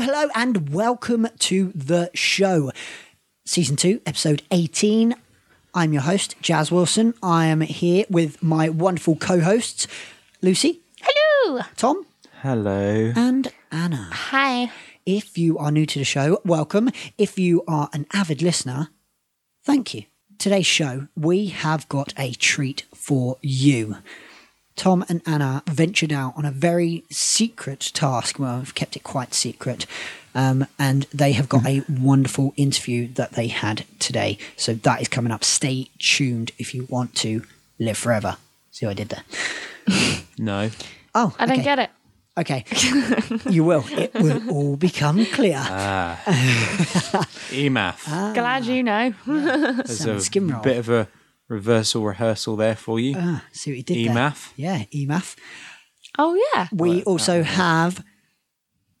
podcast. Hello, hello, and welcome to the show. Season 2, episode 18. I'm your host, Jazz Wilson. I am here with my wonderful co hosts, Lucy, Hello. Tom, Hello. and Anna. Hi. If you are new to the show, welcome. If you are an avid listener, thank you. Today's show, we have got a treat for you. Tom and Anna ventured out on a very secret task. Well, we've kept it quite secret. Um, and they have got a wonderful interview that they had today. So that is coming up. Stay tuned if you want to live forever. See what I did there? No. Oh, I don't get it. Okay. you will. It will all become clear. EMAF. Glad you know. There's Salmon a skim roll. bit of a reversal rehearsal there for you. Ah, see what you did there. EMAF. Yeah, EMAF. oh yeah. We also have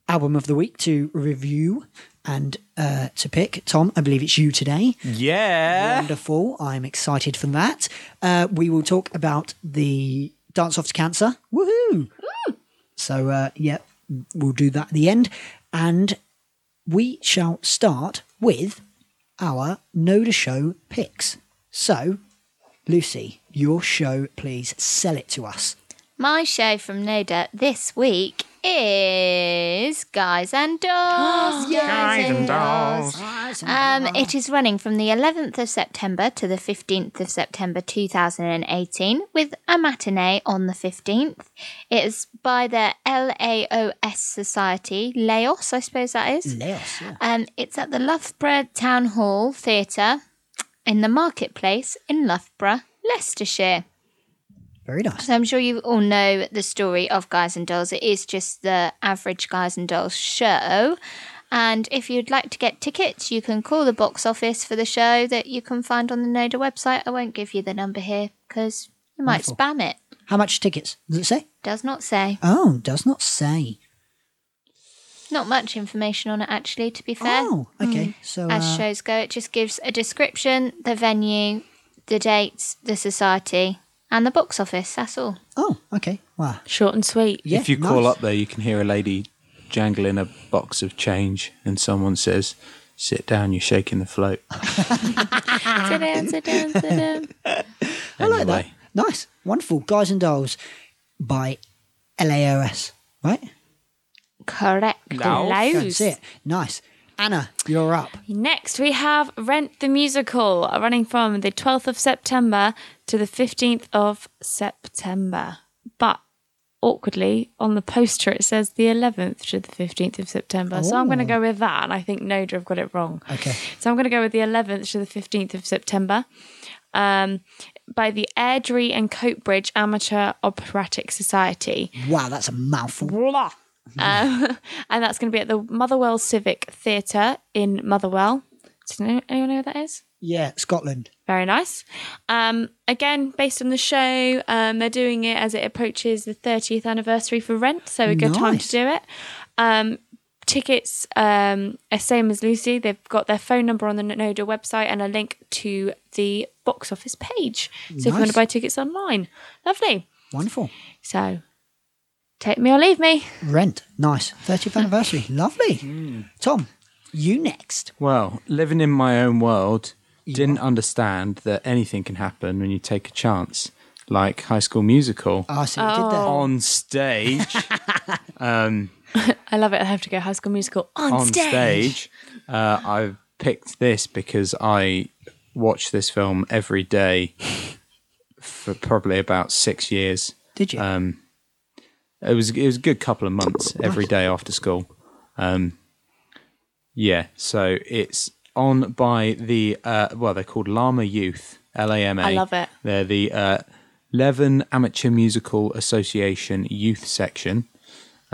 album of the week to review and uh, to pick. Tom, I believe it's you today. Yeah. Wonderful. I'm excited for that. Uh, we will talk about the Dance Off to Cancer. Woohoo! So, uh, yeah, we'll do that at the end. And we shall start with our Know the Show picks. So, Lucy, your show, please sell it to us. My show from Noda this week is Guys and Dolls. Guys and Dolls. Um, it is running from the 11th of September to the 15th of September 2018 with a matinee on the 15th. It is by the LAOS Society, Laos, I suppose that is. Leos, yeah. Um, it's at the Loughborough Town Hall Theatre in the Marketplace in Loughborough, Leicestershire. Very nice. So I'm sure you all know the story of Guys and Dolls. It is just the average Guys and Dolls show. And if you'd like to get tickets, you can call the box office for the show that you can find on the NODA website. I won't give you the number here because you might Wonderful. spam it. How much tickets? Does it say? Does not say. Oh, does not say. Not much information on it, actually, to be fair. Oh, okay. So, As uh, shows go, it just gives a description, the venue, the dates, the society, and the box office. That's all. oh, okay. Wow. Short and sweet. Yeah, if you call up there, you can hear a lady jangling a box of change, and someone says, "Sit down, you're shaking the float." Sit down, sit down, sit down. I like that. Nice. Wonderful. Guys and Dolls by LAOS, right? Correct. No. That's it. Nice. Anna, you're up. Next, we have Rent the Musical, running from the 12th of September to the 15th of September. But awkwardly, on the poster, it says the 11th to the 15th of September. So I'm going to go with that. And I think Noda have got it wrong. Okay. So I'm going to go with the 11th to the 15th of September. Um, by the Airdrie and Coatbridge Amateur Operatic Society. Wow, that's a mouthful. Blah. Um, and that's going to be at the Motherwell Civic Theatre in Motherwell. Does anyone know where that is? Yeah, Scotland. Very nice. Um, again, based on the show, um, they're doing it as it approaches the 30th anniversary for Rent, so a good time to do it. Um, tickets um, are same as Lucy. They've got their phone number on the Noda website and a link to the box office page. So if you want to buy tickets online, lovely. Wonderful. So take me or leave me. Rent. Nice. 30th anniversary. Lovely. Tom, you next. Well, living in my own world, didn't understand that anything can happen when you take a chance, like High School Musical Oh, I see what you did there. on stage. I love it. I have to go High School Musical on, on stage. stage. Uh, I picked this because I watch this film every day for probably about six years. Did you? Um, it was it was a good couple of months every day after school. Um, yeah, so it's on by the uh, well, they're called Lama Youth, L A M A. I love it. They're the uh, Leven Amateur Musical Association Youth Section,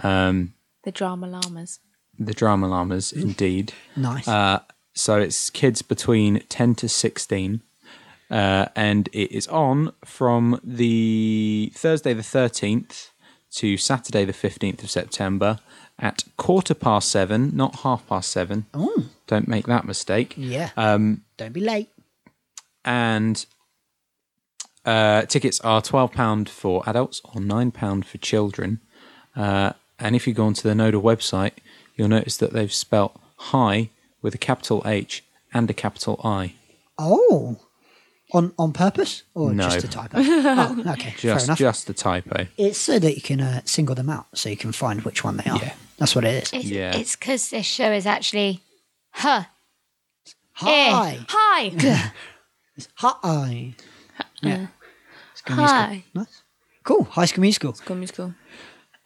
The Drama Llamas. the Drama Llamas, indeed. nice. Uh, so it's kids between 10 to 16. Uh, and it is on from the Thursday the 13th to Saturday the 15th of September at quarter past seven, not half past seven. oh, Don't make that mistake. yeah. Um, Don't be late. And uh, tickets are £12 for adults or £9 for children. Uh, And if you go onto the Nodal website, you'll notice that they've spelt high with a capital H and a capital I. Oh, on on purpose or No. just a typo? oh, okay, fair Just enough. just a typo. It's so that you can uh, single them out, so you can find which one they are. Yeah. That's what it is. It's Yeah. it's because this show is actually, huh? Hi, Hi. hi. Yeah. School Hi. Musical. Nice. Cool. High School Musical. School School musical.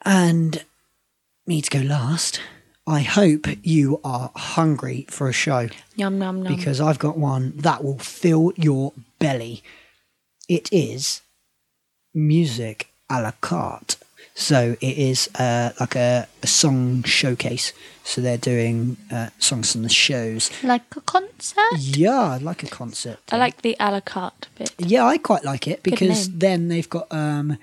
And me to go last. I hope you are hungry for a show Yum yum yum. because I've got one that will fill your belly. It is music a la carte. So it is uh, like a, a song showcase. So they're doing uh, songs from the shows. Like a concert. Yeah, like a concert. I like the a la carte bit. Yeah, I quite like it because then they've got um,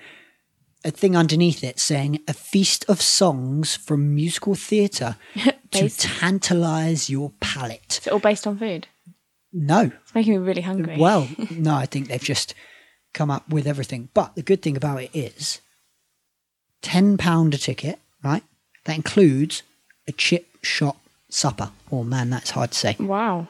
a thing underneath it saying a feast of songs from musical theatre to tantalise your palate. Is it all based on food? No, It's making me really hungry. well, no, I think they've just come up with everything. But the good thing about it is ten pound a ticket, right? That includes a chip shop supper. Oh man, that's hard to say. Wow.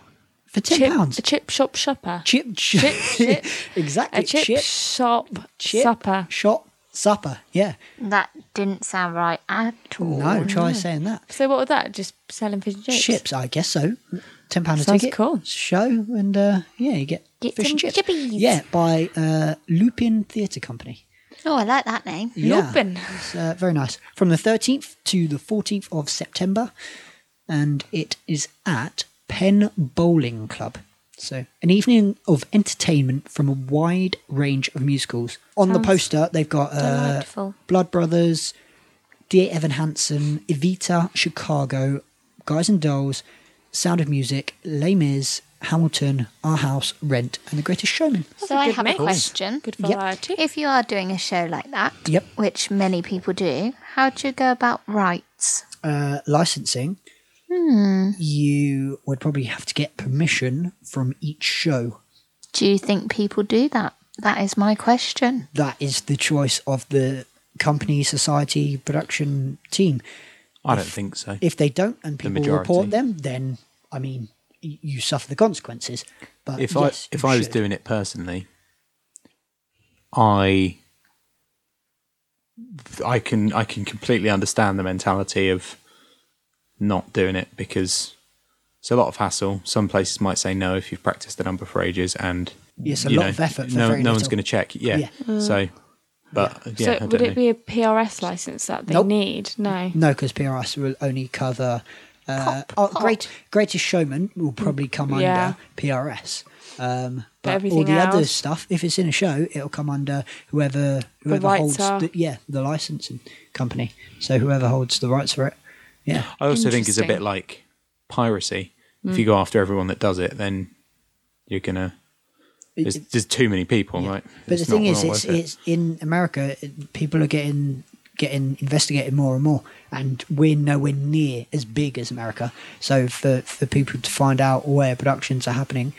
For ten Chip, pounds, a chip shop shopper. chip, Chip, chip. exactly A chip, chip shop chip supper. shop supper. Yeah. That didn't sound right at all. No, try saying that. So what was that? Just selling fish and chips? Chips, I guess so. Ten pound a Sounds ticket. cool. Show and uh, yeah, you get, Get fish and chips. chippies. Yeah, by uh, Lupin Theatre Company. Oh, I like that name. Yeah, Lupin. It's uh, very nice. From the thirteenth to the fourteenth of September, and it is at Penn Bowling Club. So, an evening of entertainment from a wide range of musicals. On the poster, they've got uh. Blood Brothers, Dear Evan Hansen, Evita, Chicago, Guys and Dolls, Sound of Music, Les Mis, Hamilton, Our House, Rent, and The Greatest Showman. So a I good have mix. a question. Good Yep. variety. If you are doing a show like that, Yep. which many people do, how do you go about rights? Uh, licensing, you would probably have to get permission from each show. Do you think people do that? That is my question. That is the choice of the company, society, production team. I don't think so. If they don't and people majority. report them, then, I mean, you suffer the consequences. But if yes, I if I was should. doing it personally, I I can I can completely understand the mentality of not doing it because it's a lot of hassle. Some places might say no if you've practiced the number for ages and Yes, a lot know, of effort for no very no one's going to check. Yeah. Yeah. So, but yeah, so I don't would know. it be a PRS license that they Nope. need? No. No, because PRS will only cover. Uh, Pop, oh, pop. Great, Greatest Showman will probably come under PRS. Um, but all everything the other stuff, if it's in a show, it'll come under whoever whoever rights holds are- the yeah the licensing company. So whoever holds the rights for it. Yeah, I also think it's a bit like piracy. If Mm. you go after everyone that does it, then you're gonna. There's, there's too many people, right? But It's the thing is, it's it. it's in America. People are getting getting investigated more and more, and we're nowhere near as big as America. So for for people to find out where productions are happening,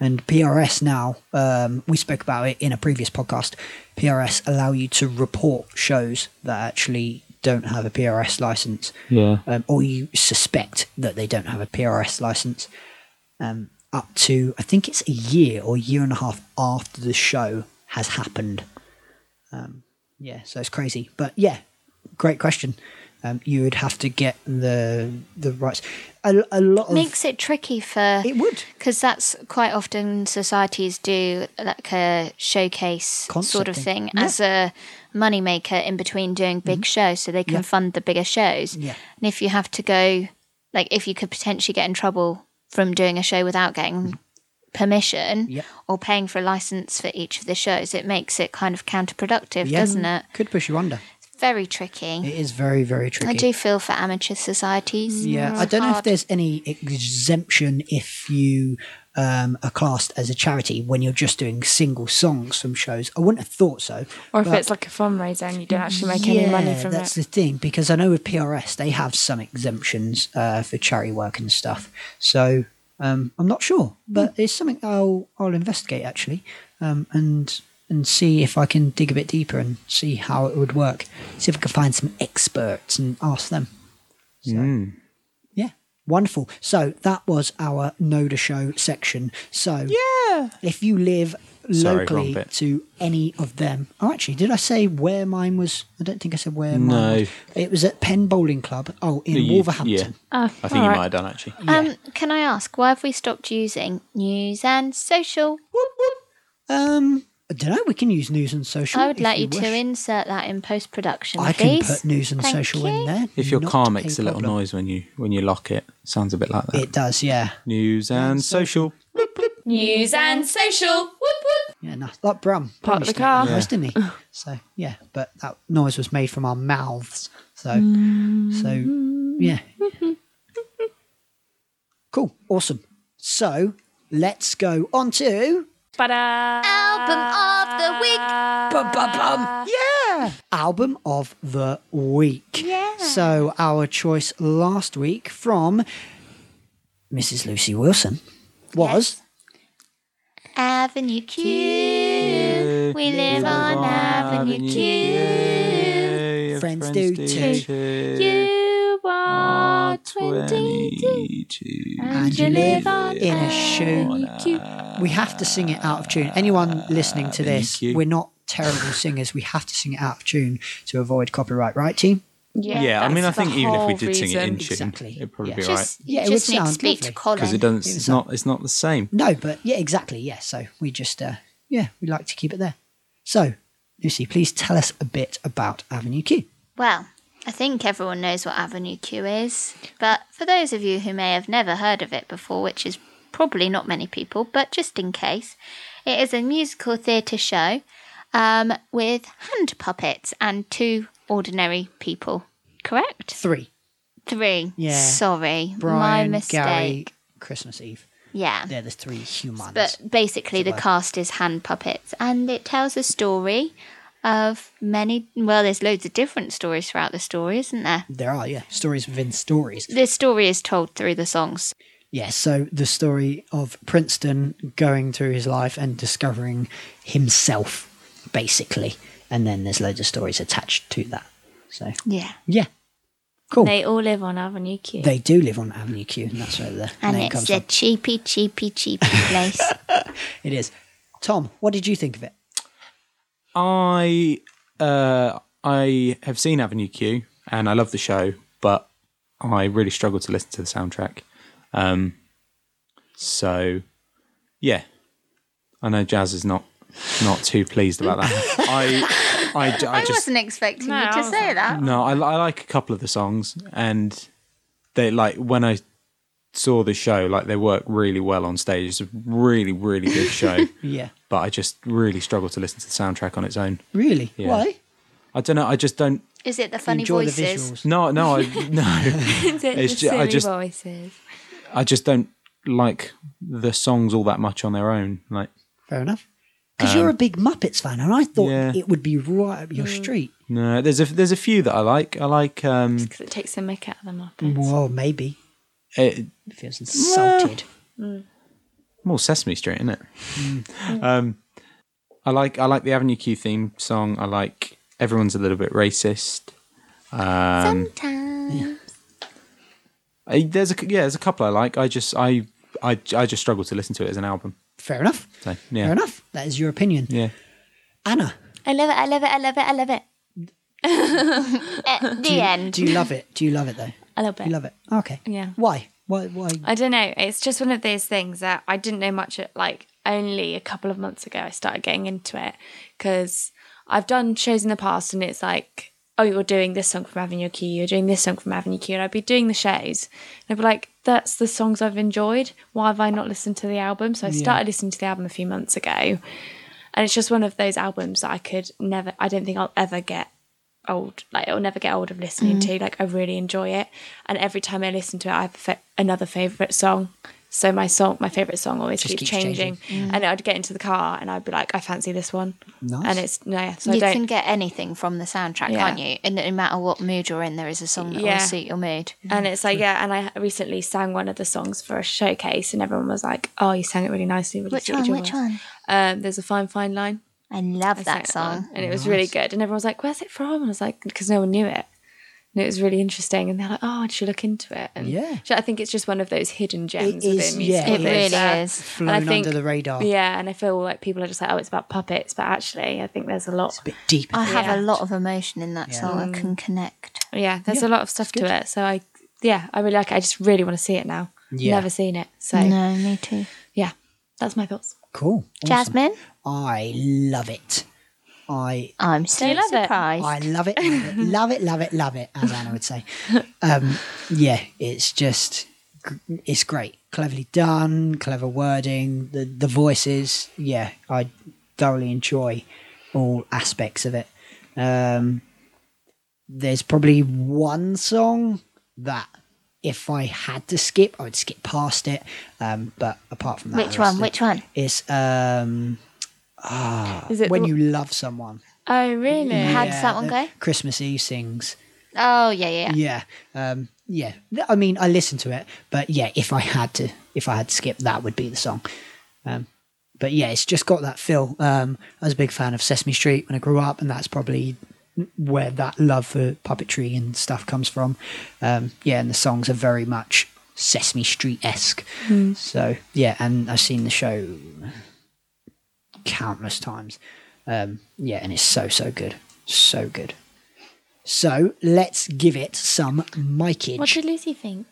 and PRS now, um, we spoke about it in a previous podcast. PRS allow you to report shows that actually don't have a PRS license, Yeah. um, or you suspect that they don't have a PRS license um, up to I think it's a year or a year and a half after the show has happened. Um, yeah, so it's crazy, but yeah, great question. Um, you would have to get the the rights. A, a lot of Makes it tricky for it would because that's quite often societies do like a showcase Concert sort of thing. thing Yeah. as a moneymaker in between doing big shows so they can Yeah. fund the bigger shows. Yeah. And if you have to go, like, if you could potentially get in trouble from doing a show without getting mm-hmm. permission Yeah. or paying for a license for each of the shows, it makes it kind of counterproductive, yeah, doesn't mm, it? Could push you under. It's very tricky. It is very very tricky. I do feel for amateur societies. Yeah, I don't know if there's any exemption if you um, are classed as a charity when you're just doing single songs from shows. I wouldn't have thought so. Or if it's like a fundraiser and you don't actually make any money from that's it. That's the thing because I know with PRS they have some exemptions uh, for charity work and stuff. So um, I'm not sure, but Hmm. it's something I'll I'll investigate actually. Um, and and see if I can dig a bit deeper and see how it would work. See if I can find some experts and ask them. So, yeah, wonderful. So that was our Noda Show section. So Yeah. if you live Sorry, locally wrong to any of them. Oh, actually, did I say where mine was? I don't think I said where No. mine was. It was at Penn Bowling Club. Oh, in You- Wolverhampton. Oh, I think all you right. might have done actually. Um, can I ask why have we stopped using news and social? Um, I don't know. We can use news and social. I would like you wish. to insert that in post production, I can put news and Thank social you. in there. If your car makes a little noise when you when you lock it, sounds a bit like that. it does. Yeah, News and social. News and social. Whoop, whoop. yeah. No, like Brum. Park Brum the car. make noise, didn't he? So yeah, but that noise was made from our mouths. So so mm-hmm. yeah. cool. Awesome. So let's go on to Ba-da. Album of the week. Bum, bum, bum. Yeah. Album of the week. Yeah. So our choice last week from Mrs. Lucy Wilson was Avenue Q. We live on Avenue Q. Friends do too. You are 22. and you live in a shoe. We have to sing it out of tune. Anyone listening to this, we're not terrible singers. We have to sing it out of tune to avoid copyright, right, team? Yeah, yeah I mean, I think even if we whole did sing it in tune, Exactly. it'd probably Yeah. be right. Yeah, it you would just need to sound speak lovely. to Colin. Because it doesn't. It was It's not. It's not the same. No, but yeah, exactly. Yeah. So we just, uh, yeah, we like to keep it there. So, Lucy, please tell us a bit about Avenue Q. Well, I think everyone knows what Avenue Q is, but for those of you who may have never heard of it before, which is probably not many people, but just in case, it is a musical theatre show um, with hand puppets and two ordinary people. Correct? Three. Three. Yeah. Sorry, my Brian, mistake. Gary, Christmas Eve. Yeah. They're the three humans. But basically, the were. cast is hand puppets, and it tells a story of many. Well, there's loads of different stories throughout the story, isn't there? there are, yeah, stories within stories. The story is told through the songs. Yeah, so the story of Princeton going through his life and discovering himself, basically. And then there's loads of stories attached to that. So, Yeah. yeah. Cool. They all live on Avenue Q. They do live on Avenue Q, and that's where the And name it's comes a from. cheapy, cheapy, cheapy place. It is. Tom, what did you think of it? I uh, I have seen Avenue Q and I love the show, but I really struggle to listen to the soundtrack. Um, so yeah, I know Jazz is not not too pleased about that. I I just wasn't expecting No, you to say that. no, I, I like a couple of the songs, and they like when I saw the show, like they work really well on stage. It's a really, really good show, Yeah. but I just really struggle to listen to the soundtrack on its own. Really? Yeah. Why? I don't know. I just don't. Is it the funny enjoy voices? the visuals. No, no, I no. Is it It's the ju- I silly just- voices? I just don't like the songs all that much on their own. Like, Fair enough. Because you're a big Muppets fan, and I thought Um, yeah. it would be right up your street. no, there's a there's a few that I like. I like um, Because it takes the mick out of the Muppets. Well, maybe. It, It feels insulted. more Sesame Street, isn't it? Mm. Um, I like I like the Avenue Q theme song. I like everyone's a little bit racist. Um, Sometimes. I, there's a yeah, there's a couple I like. I just I I I just struggle to listen to it as an album. Fair enough. So Fair enough. That is your opinion. yeah. Anna, I love it, I love it, I love it, I love it. At the end. do you love it? Do you love it though? A little bit. You love it? Okay. Yeah. Why? Why? Why? I don't know. It's just one of those things that I didn't know much. At, like only a couple of months ago, I started getting into it because I've done shows in the past, and it's like, oh, you're doing this song from Avenue Q, you're doing this song from Avenue Q, and I'd be doing the shows, and I'd be like, that's the songs I've enjoyed. Why have I not listened to the album? So I started listening to the album a few months ago, and it's just one of those albums that I could never. I don't think I'll ever get old like it'll never get old of listening to like i really enjoy it and every time i listen to it i have fa- another favorite song so my song my favorite song always Just keeps keeps changing, and i'd get into the car and i'd be like i fancy this one Nice. and it's no yeah, so you i don't can get anything from the soundtrack, Yeah. can't you? And no matter what mood you're in, there is a song that Yeah. will suit your mood. and it's like yeah and i recently sang one of the songs for a showcase and everyone was like oh you sang it really nicely really Which one? Which one? um there's a fine fine line I love I that sang one, song. and it was really good. And everyone was like, "Where's it from?" And I was like, "Because no one knew it." And it was really interesting. And they're like, "Oh, I should look into it." And Yeah. I think it's just one of those hidden gems is, within music. yeah, It it really is. Is. Flown and I think- under the radar. Yeah, and I feel like people are just like, "Oh, it's about puppets," but actually, I think there's a lot. A bit deep. I have Yeah. a lot of emotion in that song. I mm. can connect. Yeah, there's Yeah, a lot of stuff to it. So I, yeah, I really like it. I just really want to see it now. Yeah. Never seen it. So No, me too. yeah, that's my thoughts. Cool. Awesome. Jasmine, I love it. I I'm so love it? surprised. I love it, love it, love it, love it, love it, as Anna would say. Um, yeah, it's just, it's great. Cleverly done, clever wording, the, the voices. Yeah, I thoroughly enjoy all aspects of it. Um, there's probably one song that if I had to skip, I would skip past it. Um, but apart from that, Which one? Which one? Is um, Is it when the- you love someone. Oh, really? How does that one go? Christmas Eve sings. Oh yeah, yeah. Yeah, um, yeah. Th- I mean, I listen to it, but yeah, if I had to, if I had to skip, that would be the song. Um, but yeah, it's just got that feel. Um, I was a big fan of Sesame Street when I grew up, and that's probably where that love for puppetry and stuff comes from. Um, yeah, and the songs are very much Sesame Street esque. So yeah, and I've seen the show countless times. Um, yeah, and it's so so good, so good. So let's give it some micage. What did Lucy think?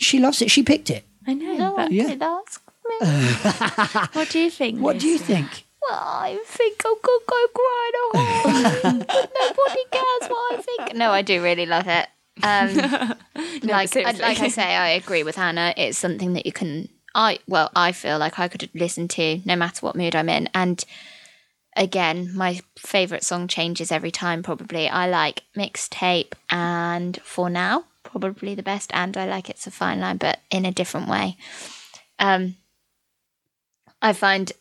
she loves it. She picked it. I know. No one but Yeah. did ask me. what do you think? What do you think? well, I think I could go cry at home, but nobody cares what I think. No, I do really love it. Um, like, I, like I say, I agree with Hannah. It's something that you can. I well, I feel like I could listen to no matter what mood I'm in, and again, my favorite song changes every time. Probably, I like mixtape and for now, probably the best. And I like it's a fine line, but in a different way. Um, I find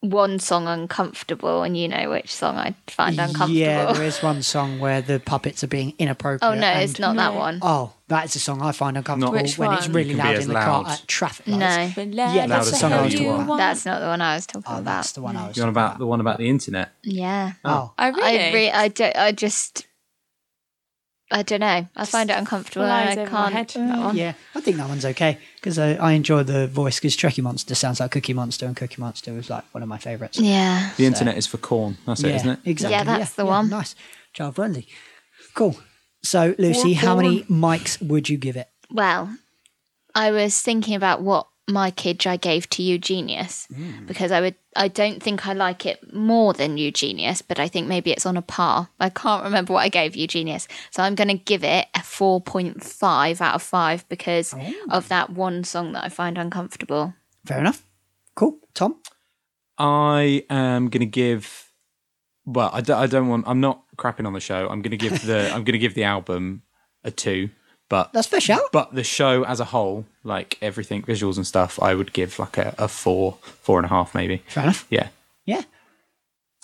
one song uncomfortable, and you know which song I find uncomfortable. Yeah, there is one song where the puppets are being inappropriate. oh no, it's and- not that one. Oh, that is a song I find uncomfortable Which when it's one? really It can be loud as in the loud. car at traffic No, lights. But Yeah, let that's us the song I was tell talking about. why. that's not the one I was talking Oh, about. that's the one I was. You on about the one about the internet? Yeah. Oh, I really. I re- I don't. I just. I don't know. I find it uncomfortable. I can't. head, that one. yeah, I think that one's okay because I, I enjoy the voice because Trekkie Monster sounds like Cookie Monster, and Cookie Monster was like one of my favourites. Yeah. The internet is for corn. That's it, yeah, isn't it? Exactly. Yeah, that's the one. Nice, child friendly. Cool. So, Lucy, how many mics would you give it? Well, I was thinking about what my kid I gave to Eugenius mm. because I would. I don't think I like it more than Eugenius, but I think maybe it's on a par. I can't remember what I gave Eugenius, so I'm going to give it a four point five out of five because oh. of that one song that I find uncomfortable. Fair enough. Cool. Tom. I am going to give. Well, I don't, I don't want. I'm not crapping on the show. I'm going to give the. I'm going to give the album a two, but That's fair shout. but the show as a whole, like everything, visuals and stuff, I would give like a, a four, four and a half, maybe. Fair enough. Yeah. Yeah.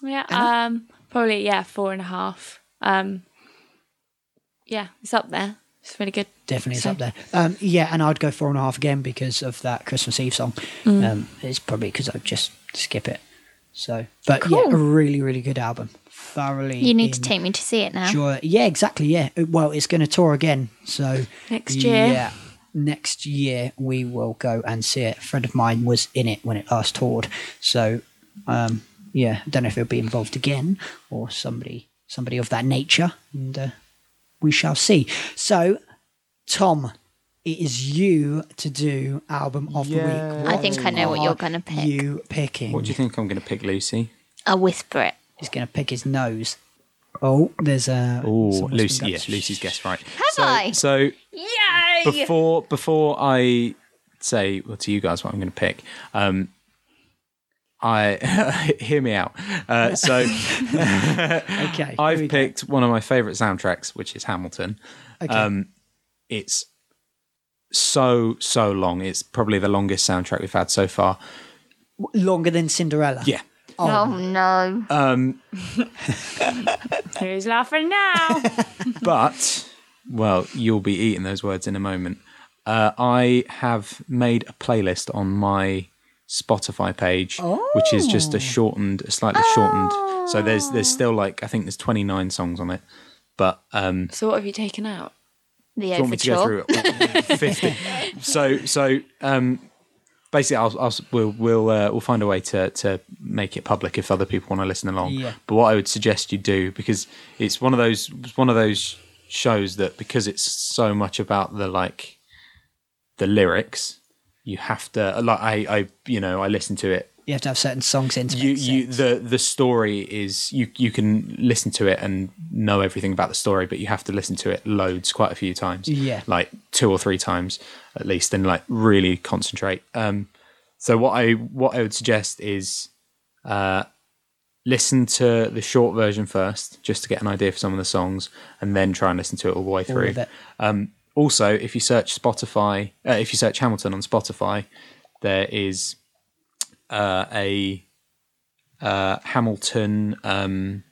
Yeah, um, probably yeah, four and a half. Um, yeah, it's up there. It's really good. Definitely is So- up there. Um, yeah, and I'd go four and a half again because of that Christmas Eve song. Mm. Um, it's probably because I'd just skip it. So, but yeah, a really, really good album. Thoroughly. You need to take me to see it now. enjoy. Yeah, exactly. Yeah. Uh, Well, it's going to tour again. So Next year. Yeah. Next year we will go and see it. A friend of mine was in it when it last toured. So, um, yeah, I don't know if he'll be involved again or somebody, somebody of that nature, and uh, we shall see. So, Tom, it is you to do album of the Yeah. week. I think I know what you're gonna pick. You picking? What do you think I'm going to pick, Lucy? I'll whisper it. He's going to pick his nose. Oh, there's a. Oh, Lucy. Yes, Yeah, Lucy's guessed right. Have so, I? So Yay! before before I say well to you guys what I'm going to pick, um, I hear me out. Uh, so Okay. I've go. picked one of my favourite soundtracks, which is Hamilton. Okay. Um, it's so so long. It's probably the longest soundtrack we've had so far. Longer than Cinderella. Yeah. oh no. Um, Who's laughing now? but well, you'll be eating those words in a moment. Uh, I have made a playlist on my Spotify page, which is just a shortened, a slightly shortened. So there's there's still like I think there's 29 songs on it, but um, So what have you taken out? The do you want me to go through it? 50. So so um, basically, I'll, I'll we'll we'll uh, we'll find a way to to make it public if other people want to listen along. Yeah. But what I would suggest you do because it's one of those one of those shows that because it's so much about the like the lyrics, you have to like I I you know I listen to it You have to have certain songs in. to you you the the story is you you can listen to it and know everything about the story but you have to listen to it loads quite a few times Yeah. like two or three times at least and like really concentrate um so what i what i would suggest is uh listen to the short version first just to get an idea for some of the songs and then try and listen to it all the way through um, also, if you search Spotify, uh, if you search Hamilton on Spotify, there is uh, a uh, Hamilton um,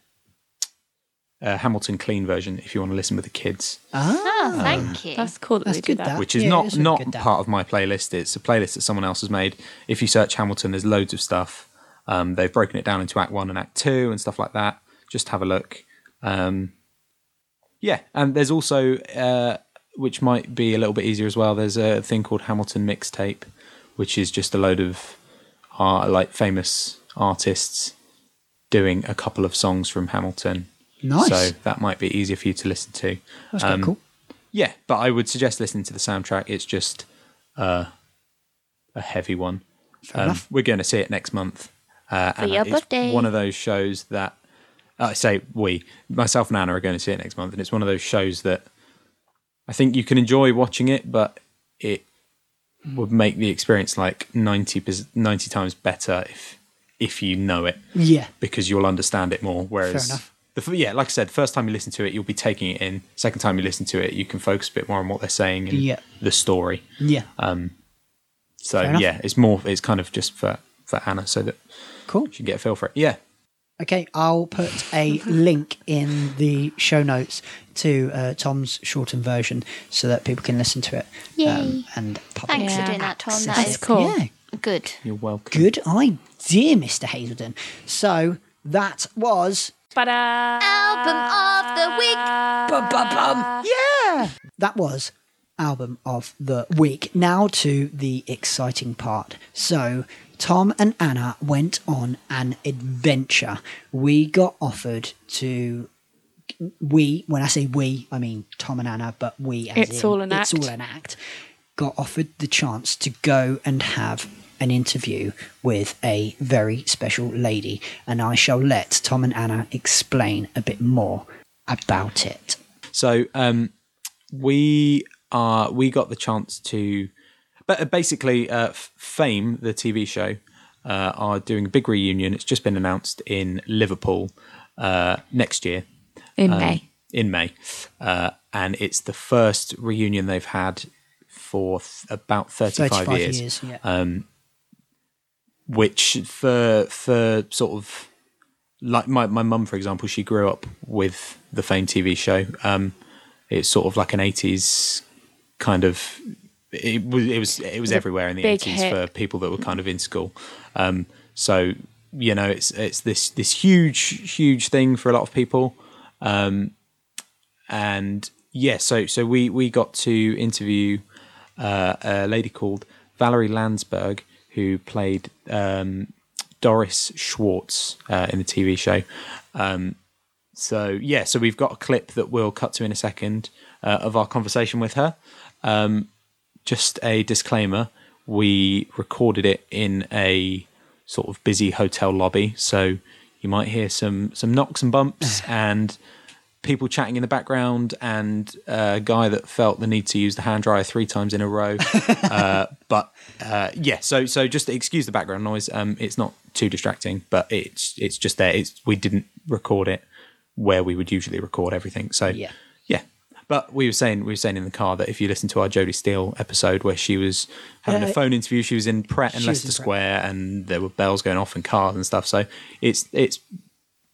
uh, Hamilton clean version if you want to listen with the kids, Ah, Oh, thank you. That's cool that That's good, that. that. which is Yeah, not is really not good, part of my playlist. It's a playlist that someone else has made. If you search Hamilton, there's loads of stuff. Um, they've broken it down into Act One and Act Two and stuff like that. Just have a look. Um, yeah, and there's also, uh, which might be a little bit easier as well. There's a thing called Hamilton Mixtape, which is just a load of uh, like famous artists doing a couple of songs from Hamilton. Nice. So that might be easier for you to listen to. that's um, cool. Yeah, but I would suggest listening to the soundtrack. It's just uh, a heavy one. Um, enough. we're going to see it next month. Uh, and your it's birthday. one of those shows that I say we, myself and Anna are going to see it next month, and it's one of those shows that I think you can enjoy watching it, but it would make the experience like 90, 90 times better if if you know it Yeah, because you'll understand it more. Whereas, the, yeah, like I said, first time you listen to it, you'll be taking it in. Second time you listen to it, you can focus a bit more on what they're saying and Yeah. the story. yeah, Um. So yeah, it's more. It's kind of just for for Anna, so that cool. she can get a feel for it. Yeah, Okay, I'll put a link in the show notes to uh, Tom's shortened version so that people can listen to it. Yay. and public Thanks for doing that, Tom. That access is it. cool. Yeah, good. you're welcome. good idea, Mr. Hazelden. So that was Ba-da! Album of the week. bum, bum, bum. Yeah, that was album of the week. Now to the exciting part. So Tom and Anna went on an adventure. We got offered to. We, when I say we, I mean Tom and Anna, but we as It's in, all an it's act. all an act. Got offered the chance to go and have an interview with a very special lady, and I shall let Tom and Anna explain a bit more about it. So um, we are we got the chance to, but basically, uh, Fame, the TV show, uh, are doing a big reunion. It's just been announced in Liverpool uh, next year. In um, May. In May, uh, and it's the first reunion they've had for th- about thirty-five, 35 years. years, yeah. Um, which for for sort of like my my mum, for example, she grew up with the Fame TV show. Um, it's sort of like an eighties kind of. It was it was it was everywhere in the eighties hit. for people that were kind of in school. Um, so you know, it's it's this this huge huge thing for a lot of people. Um, and yeah, so so we we got to interview uh, a lady called Valerie Landsberg who played um, Doris Schwarz uh, in the TV show. Um, so yeah, so we've got a clip that we'll cut to in a second uh, of our conversation with her. Um, just a disclaimer: we recorded it in a sort of busy hotel lobby, so you might hear some some knocks and bumps and people chatting in the background and a guy that felt the need to use the hand dryer three times in a row. uh, but uh, yeah, so so just excuse the background noise. Um, it's not too distracting, but it's it's just there. It's we didn't record it where we would usually record everything. So Yeah. Yeah. But we were saying we were saying in the car that if you listen to our Jodie Steele episode where she was having Uh, a phone interview, she was in Pret and Leicester in Pret. Square, and there were bells going off and cars and stuff. So it's it's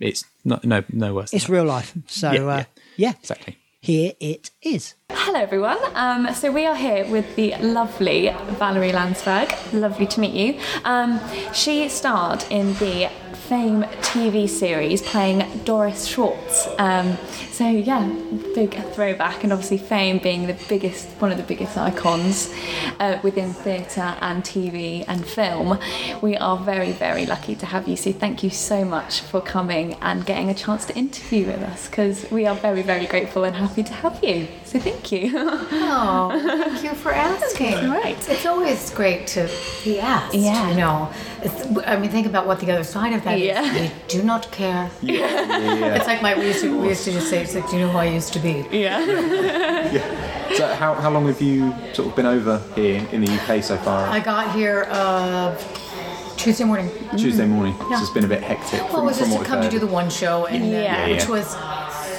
it's not no no worse. than It's that. real life. So, Yeah, uh, yeah. yeah. exactly. Here it is. Hello, everyone. Um, so we are here with the lovely Valerie Landsberg. Lovely to meet you. Um, she starred in the Fame TV series playing Doris Schwarz. Um, so yeah, big throwback, and obviously Fame being the biggest, one of the biggest icons uh, within theatre and TV and film. We are very, very lucky to have you. So thank you so much for coming and getting a chance to interview with us because we are very, very grateful and happy to have you. So thank you. Oh, thank you for asking. Right. It's always great to be asked. Yeah. You know, I mean, think about what the other side of that is. Yeah. We do not care. Yeah. It's like my we used to, we used to just say, it's like, do you know who I used to be? Yeah. yeah. So how, how long have you sort of been over here in the UK so far? I got here uh, Tuesday morning. Tuesday morning. Yeah. So it's been a bit hectic. Well, from, it was just to come to do the one show, and uh, Yeah. Yeah, which was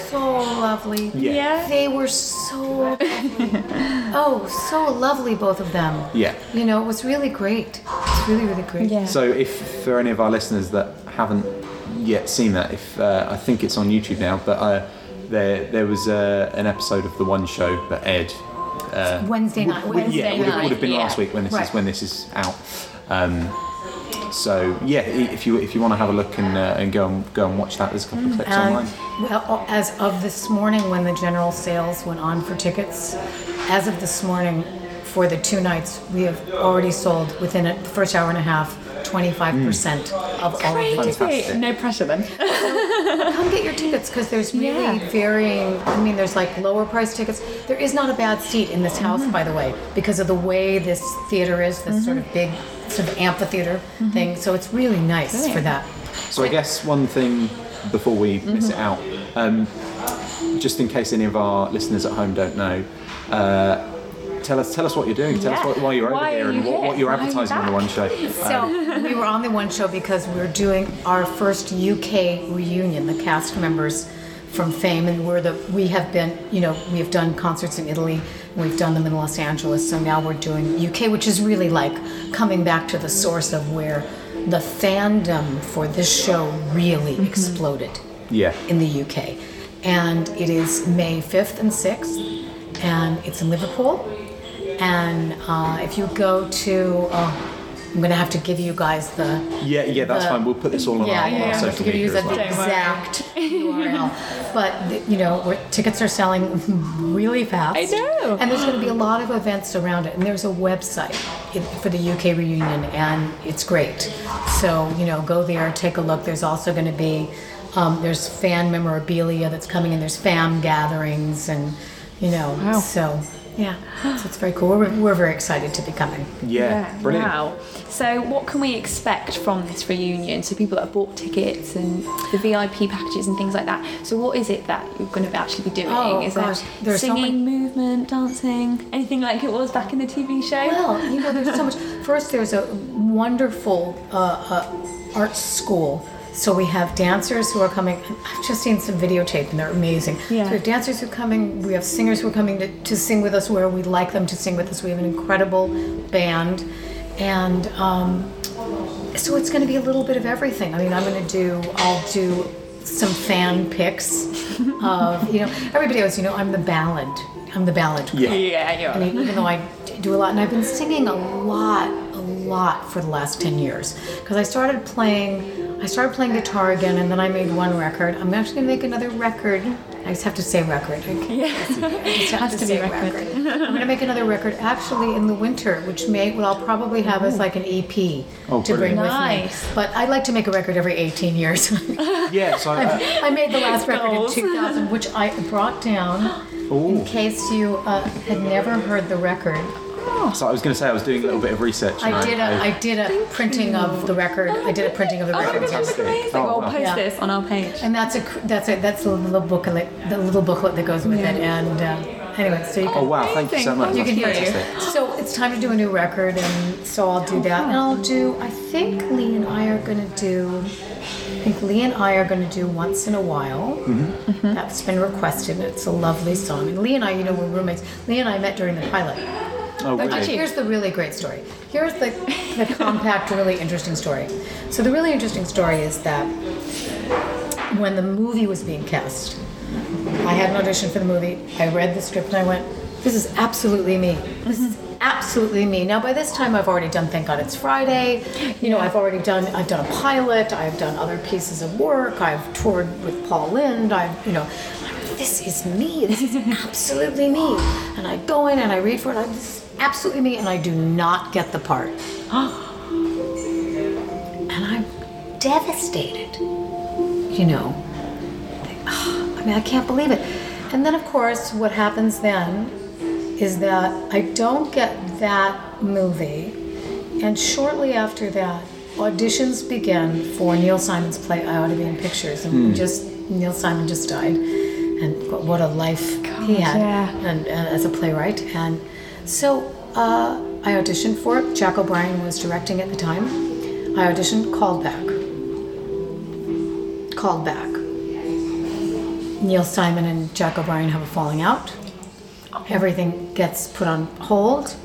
so lovely. Yeah. They were so lovely. oh, so lovely, both of them. Yeah. You know, it was really great. It's really, really great. Yeah. So if for any of our listeners that haven't yet seen that, if uh, I think it's on YouTube now, but uh, there there was uh, an episode of the one show that aired. Uh, Wednesday night. would- Wednesday yeah, would have, night. would have been yeah. last week when this is when this is out. Um, so yeah, if you if you want to have a look and uh, and go and go and watch that, there's a couple of clips And, online. well, as of this morning, when the general sales went on for tickets, as of this morning, for the two nights, we have already sold within a, the first hour and a half, 25% mm. of all of the tickets. Fantastic. No pressure then. Come get your tickets because there's really Yeah. varying. I mean, there's like lower price tickets. There is not a bad seat in this house, mm-hmm. by the way, because of the way this theater is, this sort of mm-hmm. big sort of amphitheater mm-hmm. thing. So it's really nice for that. So I guess one thing before we miss it out, um, just in case any of our listeners at home don't know, uh, tell us tell us what you're doing. Tell us what, why you're over Why here are and what, what you're Why are you advertising on the one show. So uh, we were on the one show because we were doing our first UK reunion, the cast members from Fame, and we're the we have been, you know, we have done concerts in Italy, we've done them in Los Angeles, so now we're doing UK, which is really like coming back to the source of where the fandom for this show really mm-hmm. exploded Yeah. in the UK. And it is May 5th and 6th, and it's in Liverpool. And uh, if you go to, uh, I'm going to have to give you guys the. Yeah, yeah, that's the- fine. We'll put this all on yeah, our, on yeah, our I have to social give you media as the well. exact URL. But you know, we're, tickets are selling really fast. I know. And there's going to be a lot of events around it. And there's a website for the UK reunion, and it's great. So you know, go there, take a look. There's also going to be um, there's fan memorabilia that's coming and There's fam gatherings, and you know, so yeah, so it's very cool. We're, we're very excited to be coming. Yeah, brilliant. Wow. So, what can we expect from this reunion? So, people that have bought tickets and the VIP packages and things like that. So, what is it that you're going to actually be doing? Oh, is gosh, there there's so singing, many- movement, dancing, anything like it was back in the TV show? Well, you know, there's so much. First, there's a wonderful uh, uh, art school. So we have dancers who are coming. I've just seen some videotape and they're amazing. Yeah. So we have dancers who are coming. We have singers who are coming to, to sing with us where we'd like them to sing with us. We have an incredible band. And um, so it's going to be a little bit of everything. I mean, I'm going to do, I'll do some fan picks of, you know, everybody else, you know, I'm the ballad. I'm the ballad Yeah. yeah, you're I mean, even though I do a lot, and I've been singing a lot, a lot for the last 10 years. Because I started playing, I started playing guitar again, and then I made one record. I'm actually going to make another record. I just have to say record. Yeah. I just have Has to, to be say record. record. I'm going to make another record actually in the winter, which may, what I'll probably have as like an EP Oh, to bring brilliant. with Nice. me. But I'd like to make a record every 18 years. Yeah, so uh, I made the last record in 2000, which I brought down Ooh. in case you uh, had never heard the record. So I was going to say I was doing a little bit of research. I did a I did a printing of the record. I did a printing of the record. fantastic. Amazing. Oh, we'll post Yeah. this on our page. And that's a that's a that's the little booklet the little booklet that goes with it. And uh, anyway, so you can Oh wow, thank you so much. you can That's hear fantastic. it. So it's time to do a new record, and so I'll do that. And I'll do. I think Lee and I are gonna do. I think Lee and I are gonna do once in a while. Mm-hmm. That's been requested. It's a lovely song. And Lee and I, you know, were roommates. Lee and I met during the pilot. Oh But really? here's the really great story. Here's the, the compact, really interesting story. So the really interesting story is that when the movie was being cast, I had an audition for the movie. I read the script and I went, this is absolutely me. This is mm-hmm. absolutely me. Now by this time I've already done Thank God It's Friday. You know, I've already done I've done a pilot, I've done other pieces of work, I've toured with Paul Lind, I've you know this is me. This is absolutely me. And I go in and I read for it. I, this is absolutely me. And I do not get the part. and I'm devastated. You know, I mean, I can't believe it. And then, of course, what happens then is that I don't get that movie. And shortly after that, auditions begin for Neil Simon's play I Ought to Be in Pictures. And we just, Neil Simon just died. And what a life he had yeah. and, and as a playwright. And so uh, I auditioned for it. Jack O'Brien was directing at the time. I auditioned, called back. Called back. Neil Simon and Jack O'Brien have a falling out. Everything gets put on hold,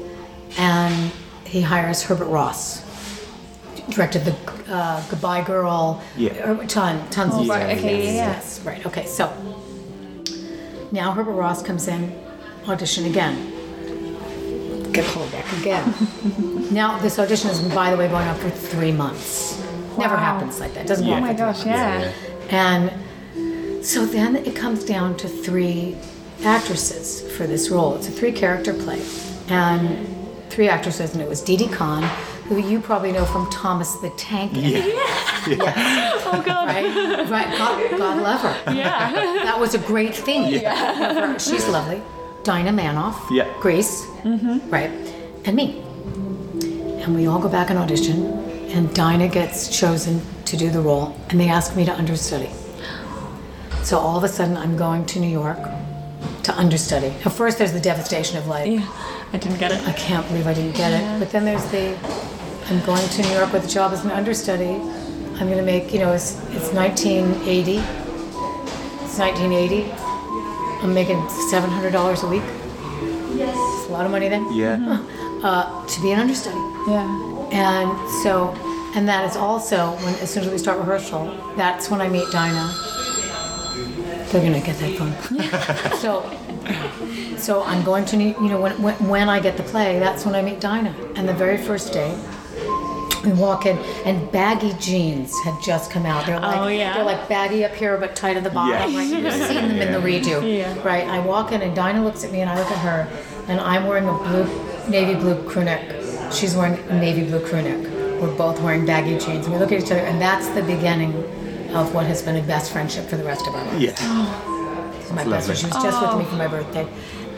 and he hires Herbert Ross. Directed the uh, Goodbye Girl. Yeah. or ton, tons of right, stuff. okay, yes, yeah. yes, right. Okay, so now Herbert Ross comes in, audition again. Get called back again. now this audition is, by the way, going on for three months. Never happens like that. Doesn't go Oh my gosh, months. yeah. And so then it comes down to three actresses for this role. It's a three character play. And three actresses, and it was Didi Conn, who you probably know from Thomas the Tank. Yeah. Oh god. Right? right. God, God love her. Yeah. That was a great thing. Yeah. She's lovely. Dinah Manoff. Yeah. Grace. Mm-hmm. Right. And me. And we all go back and audition, and Dinah gets chosen to do the role, and they ask me to understudy. So all of a sudden, I'm going to New York to understudy. At first, there's the devastation of like, yeah. I didn't get it. I can't believe I didn't get it. But then there's the, I'm going to New York with a job as an understudy. I'm going to make, you know, it's, it's 1980. It's 1980. I'm making $700 a week. It's a lot of money then. Yeah. Uh, to be an understudy. Yeah. And so, and that is also when, as soon as we start rehearsal, that's when I meet Dinah. They're gonna get that phone. so, so I'm going to, need, you know, when, when, when I get the play, that's when I meet Dinah. And the very first day, we walk in, and baggy jeans had just come out. They're like, Oh, yeah. they're like baggy up here but tight at the bottom. Yes. Like you've seen them in the redo, Yeah. right? I walk in, and Dinah looks at me, and I look at her, and I'm wearing a blue, navy blue crew neck. She's wearing a navy blue crew neck. We're both wearing baggy jeans. And we look at each other, and that's the beginning of what has been a best friendship for the rest of our lives. Yeah. She's my best friend. She was just with me for my birthday,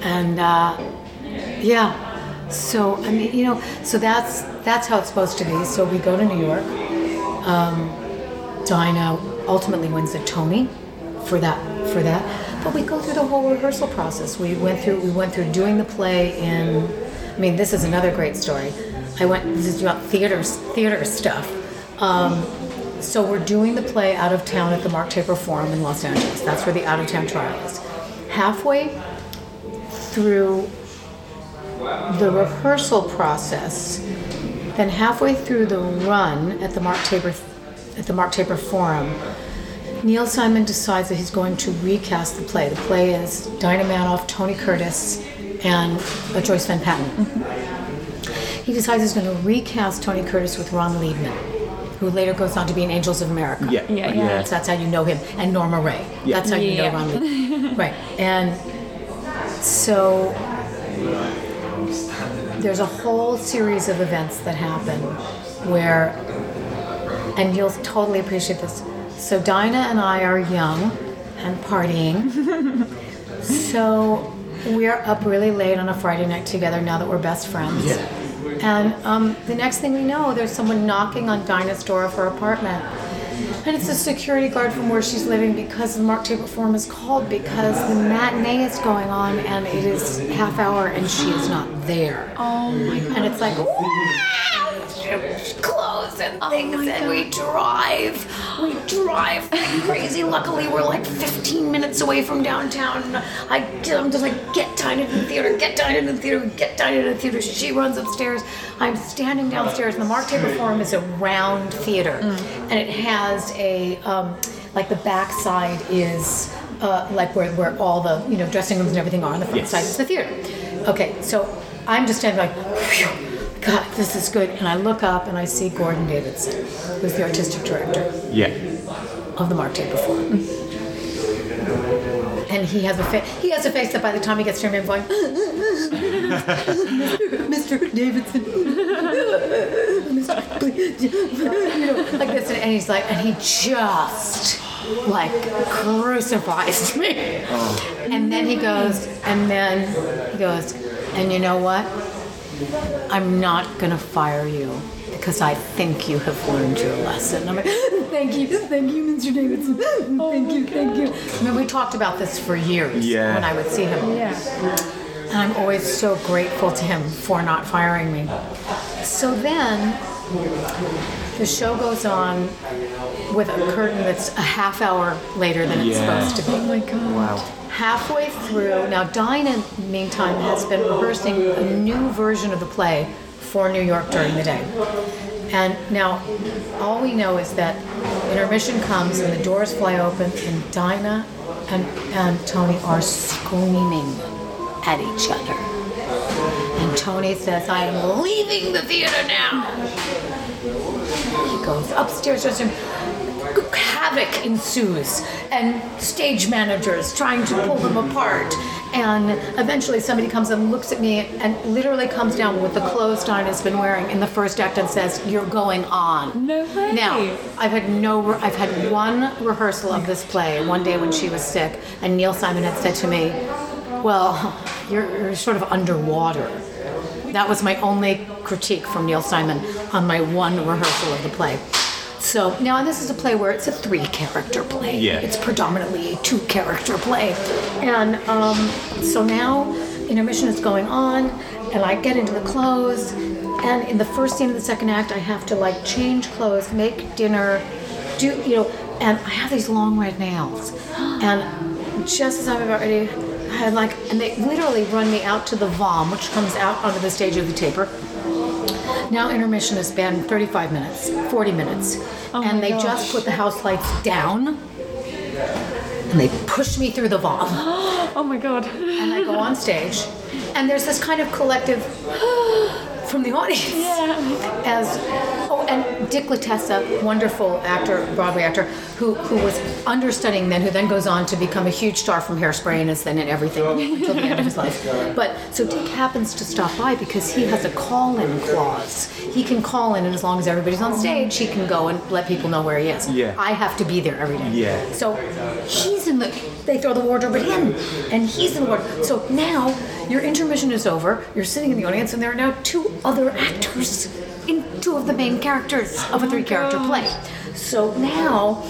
and uh, yeah. So I mean, you know, so that's that's how it's supposed to be. So we go to New York. Um, Dinah ultimately wins the Tony for that for that. But we go through the whole rehearsal process. We went through we went through doing the play in. I mean, this is another great story. I went. This is about theater theater stuff. Um, so we're doing the play out of town at the Mark Taper Forum in Los Angeles. That's where the out of town trial is. Halfway through the rehearsal process, then halfway through the run at the Mark Taper at the Mark Taper Forum, Neil Simon decides that he's going to recast the play. The play is Dinah Manoff, Tony Curtis, and uh, Joyce Van Patten. He decides he's going to recast Tony Curtis with Ron Leibman, who later goes on to be in Angels of America. Yeah. Yeah, yeah. So that's how you know him, and Norma Rae. Yeah. That's how you Yeah. know Ron Leibman. right. And so there's a whole series of events that happen where, and you'll totally appreciate this. So Dinah and I are young and partying. so we're up really late on a Friday night together now that we're best friends. And um, the next thing we know, there's someone knocking on Dinah's door of her apartment. And it's a security guard from where she's living because the Mark Taper Forum is called because the matinee is going on and it is half hour and she is not there. Oh my god. And it's like, clothes and things, and we drive. We drive like crazy. Luckily, we're like 15 minutes away from downtown. I, I'm just like, get Dinah to the theater, get Dinah to the theater, get Dinah to the theater. She runs upstairs. I'm standing downstairs, and the Mark Taper Forum is a round theater, and it has a, um, like the backside is uh, like where, where all the you know dressing rooms and everything are on the front Yes. side is the theater. Okay, so I'm just standing like, "Phew, God, this is good. And I look up and I see Gordon Davidson, who's the artistic director Yeah. of the Mark Taper Forum. And he has a face. He has a face that by the time he gets to me, I'm going, Mr. Davidson, Mr. You know, like this, and he's like, and he just like crucifies me. Oh. And then he goes, and then he goes, and you know what? I'm not gonna fire you because I think you have learned your lesson. I'm like, thank you, thank you, Mr. Davidson. Oh thank you, thank you. I mean, we talked about this for years Yeah. when I would see him. And I'm always so grateful to him for not firing me. So then the show goes on with a curtain that's a half hour later than it's Yeah. supposed to be. Oh my God. Wow. Halfway through, now Dinah, meantime, has been rehearsing a new version of the play for New York during the day. And now, all we know is that intermission comes and the doors fly open, and Dinah and, and Tony are screaming at each other. And Tony says, I am leaving the theater now. He goes upstairs, just havoc ensues, and stage managers trying to pull them apart. And eventually, somebody comes and looks at me and literally comes down with the clothes Dinah's been wearing in the first act and says, "You're going on." No way. Now, I've had no. Re- I've had one rehearsal of this play one day when she was sick, and Neil Simon had said to me, "Well, you're, you're sort of underwater." That was my only critique from Neil Simon on my one rehearsal of the play. So now this is a play where it's a three-character play. Yeah. It's predominantly a two-character play, and um, so now intermission is going on, and I get into the clothes, and in the first scene of the second act, I have to like change clothes, make dinner, do you know, and I have these long red nails, and just as I'm about ready, I had like, and they literally run me out to the vom, which comes out onto the stage of the taper. Now intermission has been 35 minutes, 40 minutes, oh and they just put the house lights down, and they push me through the vom Oh my god. and I go on stage, and there's this kind of collective from the audience. Yeah. As oh, and Dick Latessa, wonderful actor, Broadway actor, who who was understudying then, who then goes on to become a huge star from Hairspray and is then in everything oh. until the end of his life. But so Dick happens to stop by because he has a call-in clause. He can call in, and as long as everybody's on stage, he can go and let people know where he is. Yeah. I have to be there every day. Yeah. So he's in the. They throw the wardrobe in, and he's in the wardrobe. So now your intermission is over. You're sitting in the audience, and there are now two other actors in two of the main characters of a three-character play. So now.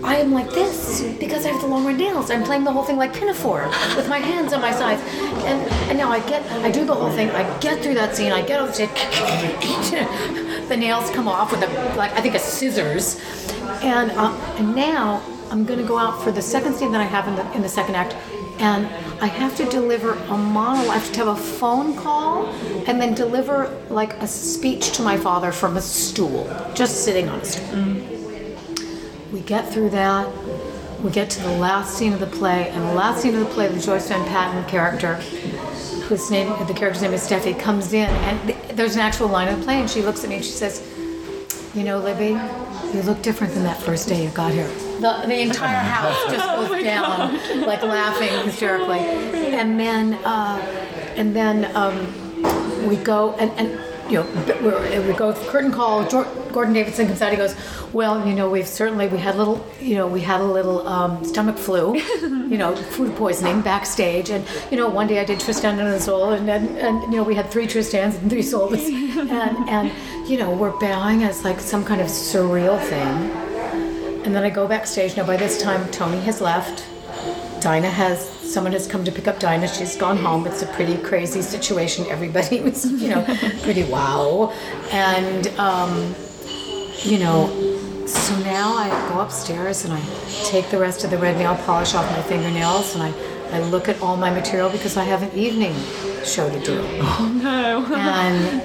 I am like this because I have the long red nails. I'm playing the whole thing like Pinafore with my hands on my sides, and and now I get I do the whole thing. I get through that scene. I get on stage. the nails come off with a like I think a scissors, and uh, and now I'm going to go out for the second scene that I have in the in the second act, and I have to deliver a monologue. I have to have a phone call, and then deliver like a speech to my father from a stool, just sitting on a stool. Mm. We get through that. We get to the last scene of the play, and the last scene of the play, the Joyce Van Patten character, whose name, the character's name is Steffi, comes in, and th- there's an actual line of the play, and she looks at me and she says, "You know, Libby, you look different than that first day you got here." The, the entire house just goes down, like laughing hysterically, and then, uh, and then um, we go and. and you know, we go curtain call. Gordon Davidson comes out. He goes, "Well, you know, we've certainly we had a little, you know, we had a little um, stomach flu, you know, food poisoning backstage, and you know, one day I did Tristan and Isolde, and then and you know, we had three Tristans and three Isoldes, and and you know, we're bowing as like some kind of surreal thing, and then I go backstage. Now by this time, Tony has left. Dinah has someone has come to pick up Dinah. She's gone home. It's a pretty crazy situation. Everybody was, you know, pretty wow. And um, you know, so now I go upstairs and I take the rest of the red nail polish off my fingernails and I, I look at all my material because I have an evening show to do. Oh no. and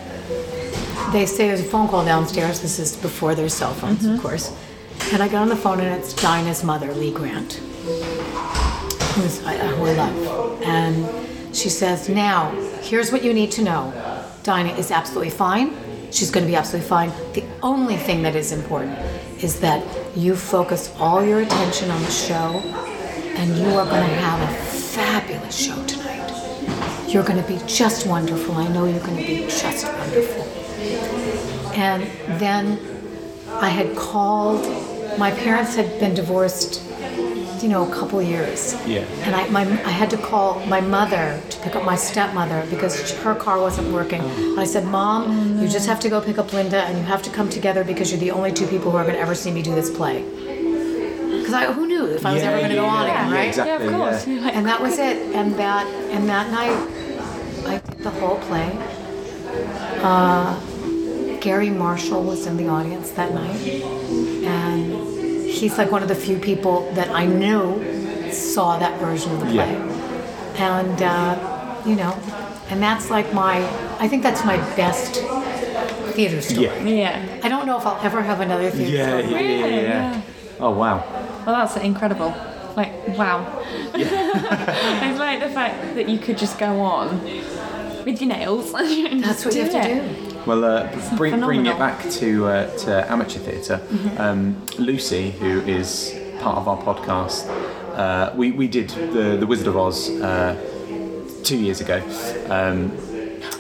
they say there's a phone call downstairs. This is before there's cell phones, of course. And I get on the phone and it's Dinah's mother, Lee Grant. Who's who I love, and she says, "Now, here's what you need to know. Dinah is absolutely fine. She's going to be absolutely fine. The only thing that is important is that you focus all your attention on the show, and you are going to have a fabulous show tonight. You're going to be just wonderful. I know you're going to be just wonderful." And then I had called. My parents had been divorced, you know, a couple years. Yeah. And I, my, I had to call my mother to pick up my stepmother because her car wasn't working. I said, Mom, you just have to go pick up Linda and you have to come together because you're the only two people who are going to ever see me do this play. Because I, who knew if I was ever going to go on again, right? exactly. Yeah, of course. yeah. And that was it. And that and that night, I did the whole play. Uh, Garry Marshall was in the audience that night, and he's like one of the few people that I knew saw that version of the play. Yeah. And uh, you know, and that's like my. I think that's my best theater story. Yeah. yeah. I don't know if I'll ever have another theater Yeah, story. yeah, yeah, yeah, yeah. Oh wow. Well, that's incredible. Like, wow. it's like the fact that you could just go on with your nails. That's what you have to do. Well, uh, bring, bringing it back to uh, to amateur theatre, um, Lucy, who is part of our podcast, uh, we, we did the, the Wizard of Oz uh, two years ago, um,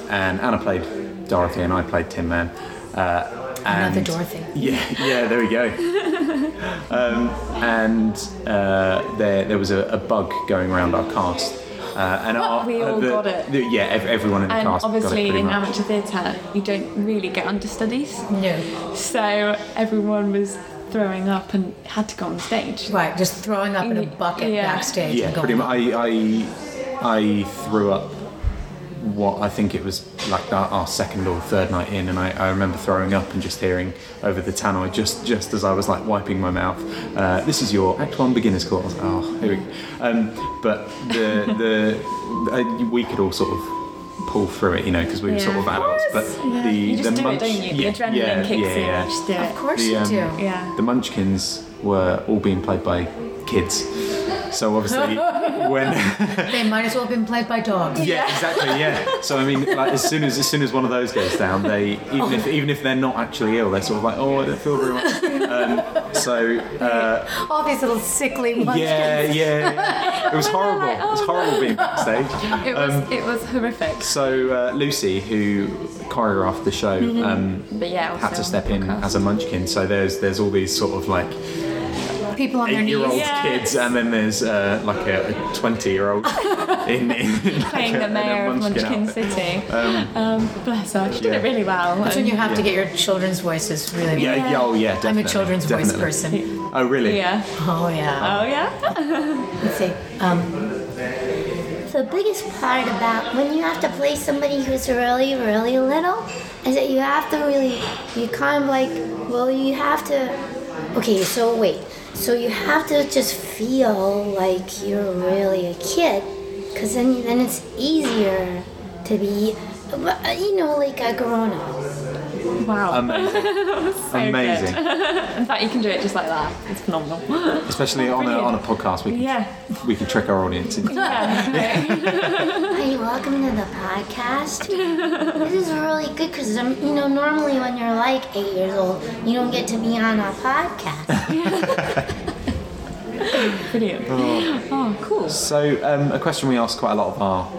and Anna played Dorothy and I played Tin Man. Uh, Another Dorothy. Yeah, yeah, there we go. um, and uh, there, there was a, a bug going around our cast. Uh, and our, We all the- got it. the- yeah, ev- everyone in the And cast got it obviously, in much. amateur theatre, you don't really get understudies. No. So everyone was throwing up and had to go on stage. Right, just throwing up in a bucket Yeah. backstage. Yeah, and pretty much. I, I, I threw up what I think it was like our, our second or third night in, and I, I remember throwing up and just hearing over the tannoy just just as I was like wiping my mouth. Uh, this is your Act One beginners course. Oh, here we go. Um, but the the uh, we could all sort of pull through it, you know, because we were sort of Yeah. adults. But the You just the do it, munch- don't you? The yeah, adrenaline yeah, kicks yeah, in. yeah. Just do Of course The, you um, do. Yeah. The Munchkins were all being played by kids. So obviously, when They might as well have been played by dogs. yeah, exactly, yeah. So I mean, like as soon as as soon as one of those goes down, they even if even if they're not actually ill, they're sort of like, oh, I don't feel very well. Um, so uh, All these little sickly munchkins. yeah, yeah, yeah. it was horrible. It was horrible being backstage. It was, Um, it was horrific. So uh, Lucy, who choreographed the show, um, But yeah, had to step in as a munchkin. So there's there's all these sort of like People on their eight knees. year old Yes. kids, and then there's uh, like a twenty year old in, in like Playing a- the in a mayor of Munchkin outfit. City. Um, bless her. She did it really well. That's when you have to get your children's voices really. Yeah, yeah, oh yeah, definitely. I'm a children's voice person. Oh really? yeah. Oh yeah. Oh yeah. Let's see. Um, The biggest part about when you have to play somebody who's really, really little is that you have to really, you kind of like, well, you have to, okay, so wait. So you have to just feel like you're really a kid, because then, then it's easier to be, you know, like a grown up. Wow. Amazing. So Amazing. In fact, you can do it just like that. It's phenomenal. Especially on a, on a podcast, we can, Yeah. we can trick our audience. into- Yeah. Hi, welcome to the podcast. this is really good because, um, you know, normally when you're like eight years old, you don't get to be on a podcast. Brilliant. Oh, cool. So, um, a question we ask quite a lot of our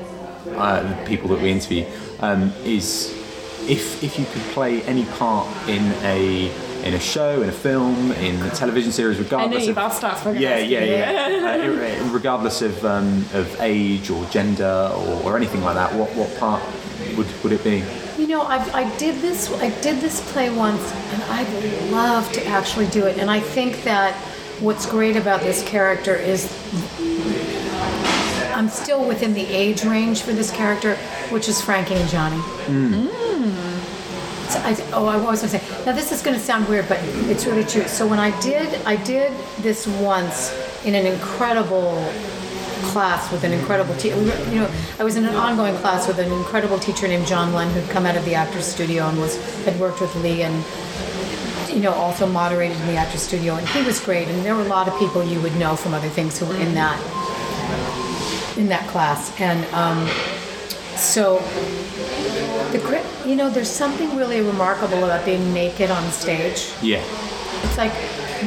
uh, people that we interview um, is if if you could play any part in a in a show, in a film, in a television series, I know regardless you've of asked us. we're gonna yeah, yeah, yeah. uh, regardless of um, of age or gender or, or anything like that, what what part would would it be? you know, I, I did this. I did this play once, and I'd love to actually do it. And I think that what's great about this character is I'm still within the age range for this character, which is Frankie and Johnny. So I, oh, I was going to say. Now this is going to sound weird, but it's really true. So when I did, I did this once in an incredible class with an incredible teacher. You know, I was in an ongoing class with an incredible teacher named John Lehne, who'd come out of the Actors Studio and was had worked with Lee and you know also moderated in the Actors Studio, and he was great. And there were a lot of people you would know from other things who were in that. in that class, and um, so the you know, there's something really remarkable about being naked on stage. Yeah. It's like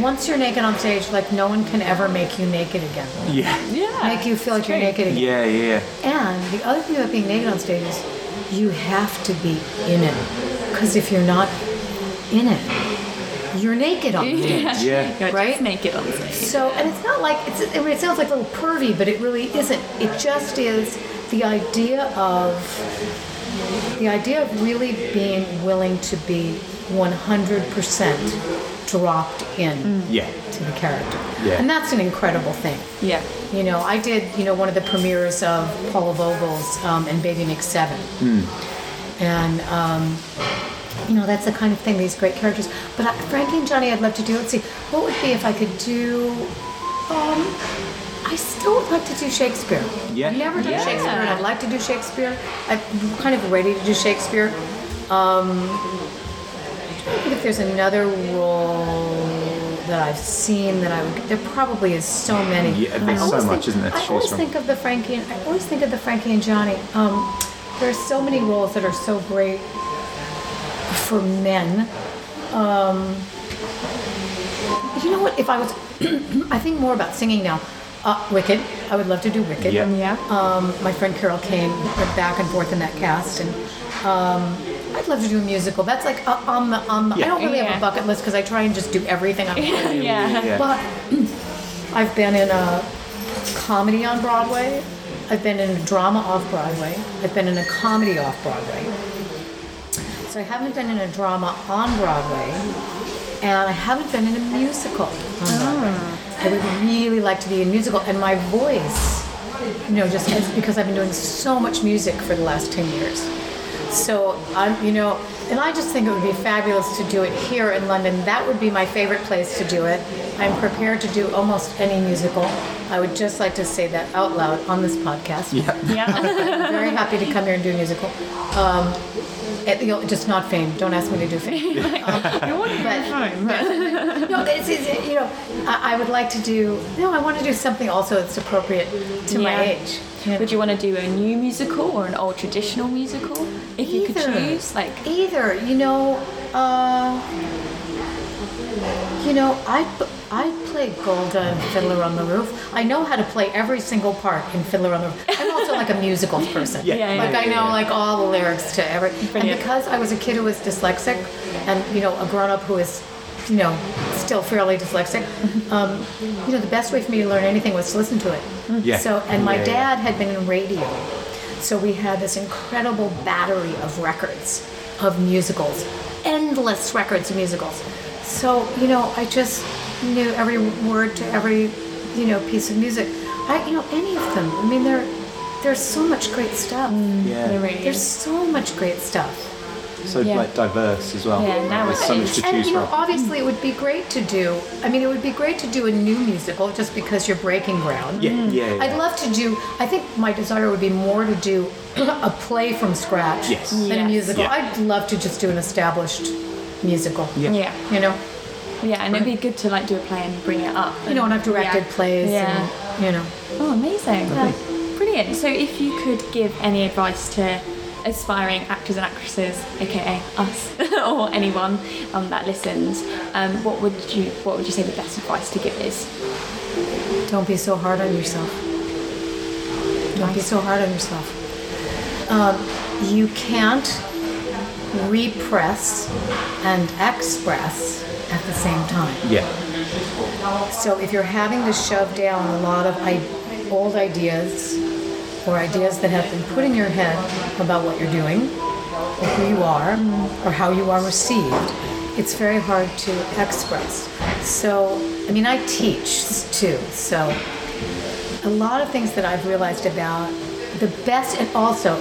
once you're naked on stage, like no one can ever make you naked again. Yeah. Yeah. Make you feel like you're naked again. Yeah, yeah. And the other thing about being naked on stage is you have to be in it. Because if you're not in it, you're naked on stage. Yeah. You're Right? just naked on stage. So, and it's not like, it's, I mean, it sounds like a little pervy, but it really isn't. It just is the idea of, the idea of really being willing to be 100% dropped in Yeah. to the character. Yeah. And that's an incredible thing. Yeah. You know, I did, you know, one of the premieres of Paula Vogel's um, and Baby Makes Seven. And, um, you know, that's the kind of thing, these great characters. But I, Frankie and Johnny, I'd love to do. Let's see, what would be if I could do. Um, I still would like to do Shakespeare. Yeah. I've never done Yeah. Shakespeare, and I'd like to do Shakespeare. I'm kind of ready to do Shakespeare. Um, I'm trying to think if there's another role that I've seen that I would. There probably is so many. Yeah, there's so much, think- isn't there, I always from? think of the Frankie. And, I always think of the Frankie and Johnny. Um, there are so many roles that are so great for men. Um, you know what? If I was, I think more about singing now. Uh, Wicked. I would love to do Wicked. Yeah. Yeah. Um, my friend Carol Kane went back and forth in that cast, and um, I'd love to do a musical. That's like uh, on the on. The, I don't really have a bucket list because I try and just do everything. I'm Yeah. Yeah. but I've been in a comedy on Broadway. I've been in a drama off Broadway. I've been in a comedy off Broadway. So I haven't been in a drama on Broadway, and I haven't been in a musical on Broadway. I would really like to be in a musical, and my voice, you know, just it's because I've been doing so much music for the last 10 years. So I'm, you know, and I just think it would be fabulous to do it here in London. That would be my favorite place to do it. I'm prepared to do almost any musical. I would just like to say that out loud on this podcast. Yeah. Yeah. I'm very happy to come here and do a musical. Um, it, you know, just not fame. Don't ask me to do fame. Um, but, no, it's, it's, you know, I, I would like to do. No, I want to do something also that's appropriate to my age. you know. Would you want to do a new musical or an old traditional musical? If you could choose, like either you know uh you know i i played golda in fiddler on the roof i know how to play every single part in fiddler on the roof i'm also like a musical person Yeah. Yeah, yeah, like i know like all the lyrics to every and because i was a kid who was dyslexic and you know a grown-up who is you know still fairly dyslexic um, you know the best way for me to learn anything was to listen to it Yeah. so and my Yeah, yeah. dad had been in radio so we had this incredible battery of records of musicals, endless records of musicals. So, you know, I just knew every word to every, you know, piece of music. I, you know, any of them. I mean, there, there's so much great stuff. Mm. Yeah. the radio. There's so much great stuff. So Yeah. like diverse as well. Yeah, now There's so much nowadays. to And choose you know, from. obviously, it would be great to do. I mean, it would be great to do a new musical just because you're breaking ground. Yeah, mm. yeah, yeah. I'd love to do. I think my desire would be more to do a play from scratch Yes. than a musical. Yeah. I'd love to just do an established musical. Yeah. yeah, You know, yeah, and it'd be good to like do a play and bring it up. you know, and I've directed Yeah. plays. Yeah. And, you know, Oh, amazing. Yeah. Brilliant. So, if you could give any advice to aspiring actors and actresses, aka us, or anyone um, that listens, um, what would you what would you say the best advice to give is? don't be so hard on yourself. Don't be so hard on yourself. Um, you can't repress and express at the same time. Yeah. So if you're having to shove down a lot of I- old ideas or ideas that have been put in your head about what you're doing or who you are or how you are received, it's very hard to express. So, I mean, I teach too, so a lot of things that I've realized about the best and also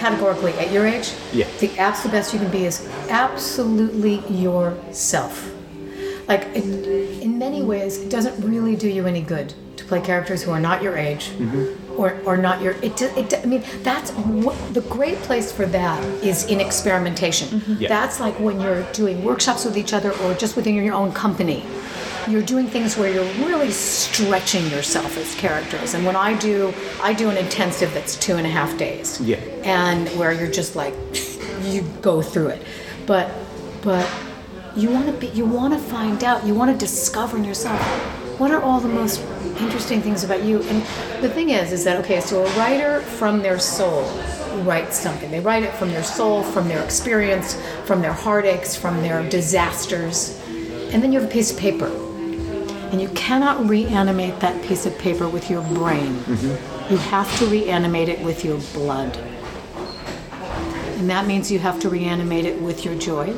categorically at your age, Yeah. the absolute best you can be is absolutely yourself. Like, it, in many ways, it doesn't really do you any good to play characters who are not your age mm-hmm. or, or not your. It, it, I mean, that's the great place for that is in experimentation. Mm-hmm. Yeah. That's like when you're doing workshops with each other or just within your own company. You're doing things where you're really stretching yourself as characters. And when I do, I do an intensive that's two and a half days. Yeah. And where you're just like, you go through it. But, but you want to be, you want to find out, you want to discover in yourself what are all the most interesting things about you. And the thing is, is that okay? So a writer from their soul writes something. They write it from their soul, from their experience, from their heartaches, from their disasters, and then you have a piece of paper and you cannot reanimate that piece of paper with your brain. Mm-hmm. You have to reanimate it with your blood. And that means you have to reanimate it with your joy,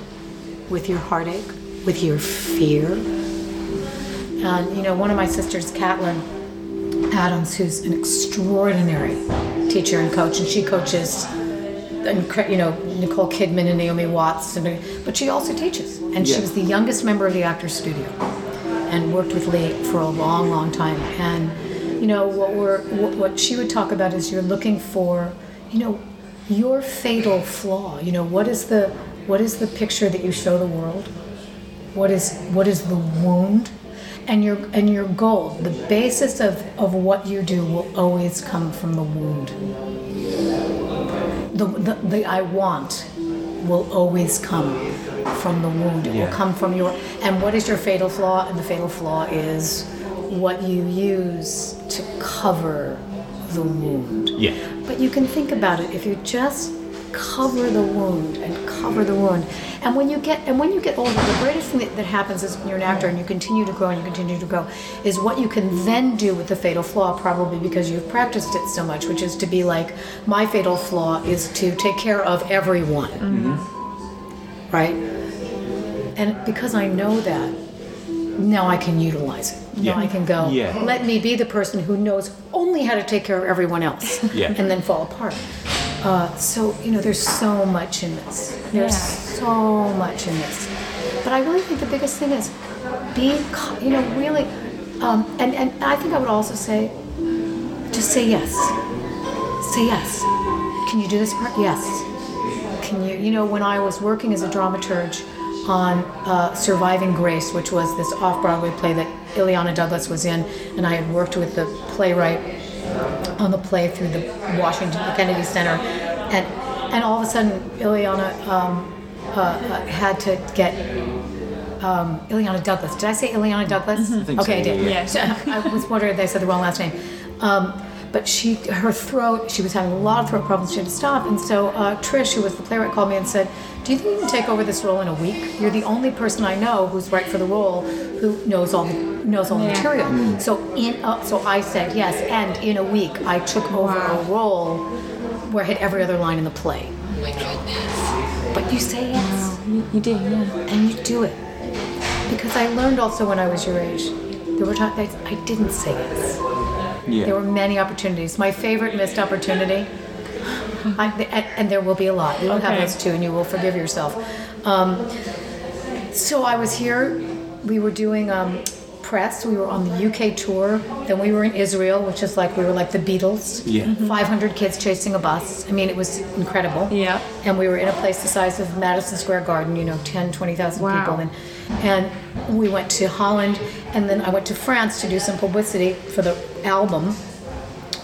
with your heartache, with your fear. And you know, one of my sisters, Catlin Adams, who's an extraordinary teacher and coach, and she coaches you know Nicole Kidman and Naomi Watts, and, but she also teaches, and she was the youngest member of the Actors Studio, and worked with Lee for a long, long time. And you know what we're what, she would talk about is you're looking for, you know, your fatal flaw. You know what is the what is the picture that you show the world? What is what is the wound? And your and your goal, the basis of, of what you do will always come from the wound the, the, the I want will always come from the wound. It Yeah. will come from your. And what is your fatal flaw? And the fatal flaw is what you use to cover the wound. Yeah. But you can think about it if you just cover the wound and cover the wound. And when you get and when you get older, the greatest thing that, that happens is when you're an actor and you continue to grow and you continue to grow, is what you can then do with the fatal flaw, probably because you've practiced it so much, which is to be like, my fatal flaw is to take care of everyone. Mm-hmm. Right? And because I know that, now I can utilize it. Now Yeah. I can go, Yeah. let me be the person who knows only how to take care of everyone else Yeah. and then fall apart. Uh, so, you know, there's so much in this. There's so much in this. But I really think the biggest thing is be, you know, really, um, and, and I think I would also say, just say yes. Say yes. Can you do this part? Yes. Can you, you know, when I was working as a dramaturge on uh, Surviving Grace, which was this off Broadway play that Illeana Douglas was in, and I had worked with the playwright on the play through the Washington the Kennedy Center, and and all of a sudden Illeana um, uh, uh, had to get um, Illeana Douglas. Did I say Illeana Douglas? think okay, so, I did. yeah, So I was wondering if they said the wrong last name. Um, but she, her throat, she was having a lot of throat problems. She had to stop, and so uh, Trish, who was the playwright, called me and said, "Do you think you can take over this role in a week? You're the only person I know who's right for the role, who knows all the knows all the material." So in, uh, so I said yes, and in a week I took over a role where I had every other line in the play. oh my goodness! But you say yes You, you do, yeah. and you do it. Because I learned also when I was your age, there were times I I didn't say yes. Yeah. There were many opportunities. My favorite missed opportunity, I, and, and there will be a lot. You will have those too, and you will forgive yourself. Um, so I was here. We were doing um, press. We were on the UK tour. Then we were in Israel, which is like we were like the Beatles. Yeah. Mm-hmm. 500 kids chasing a bus. I mean, it was incredible. Yeah. And we were in a place the size of Madison Square Garden, you know, 10, 20,000 Wow. people. And, and we went to Holland, and then I went to France to do some publicity for the album.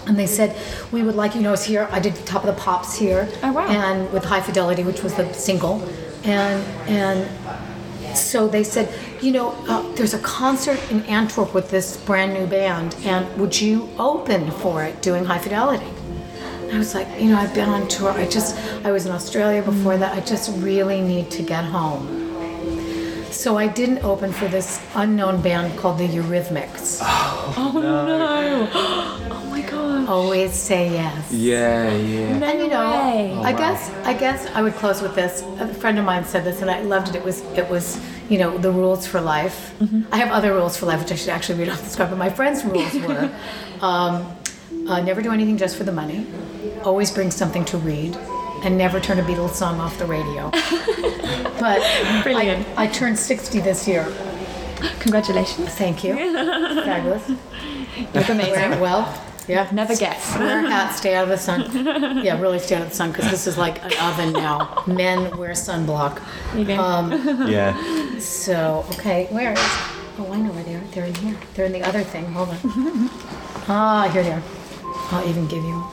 And they said, we would like you know us here. I did Top of the Pops here. Oh, wow. And with High Fidelity, which was the single. And, and so they said, you know, uh, there's a concert in Antwerp with this brand new band, and would you open for it doing High Fidelity? And I was like, you know, I've been on tour. I just, I was in Australia before that. I just really need to get home. So I didn't open for this unknown band called the Eurythmics. Oh no! no. oh my god! Always say yes. Yeah, yeah. And you know, way. I guess I guess I would close with this. A friend of mine said this, and I loved it. It was it was you know the rules for life. I have other rules for life, which I should actually read off the script. But my friend's rules were: um, uh, never do anything just for the money, always bring something to read, and never turn a Beatles song off the radio. but Brilliant. I, I turned 60 this year. Congratulations. Thank you. Fabulous. You're amazing. Well. Yeah. Never guess. Wear a hat, stay out of the sun. Yeah, really stay out of the sun because this is like an oven now. Men wear sunblock. You. Um, Yeah. so, okay, where is. Oh, I know where they are. They're in here. They're in the other thing. Hold on. ah, here they are. I'll even give you.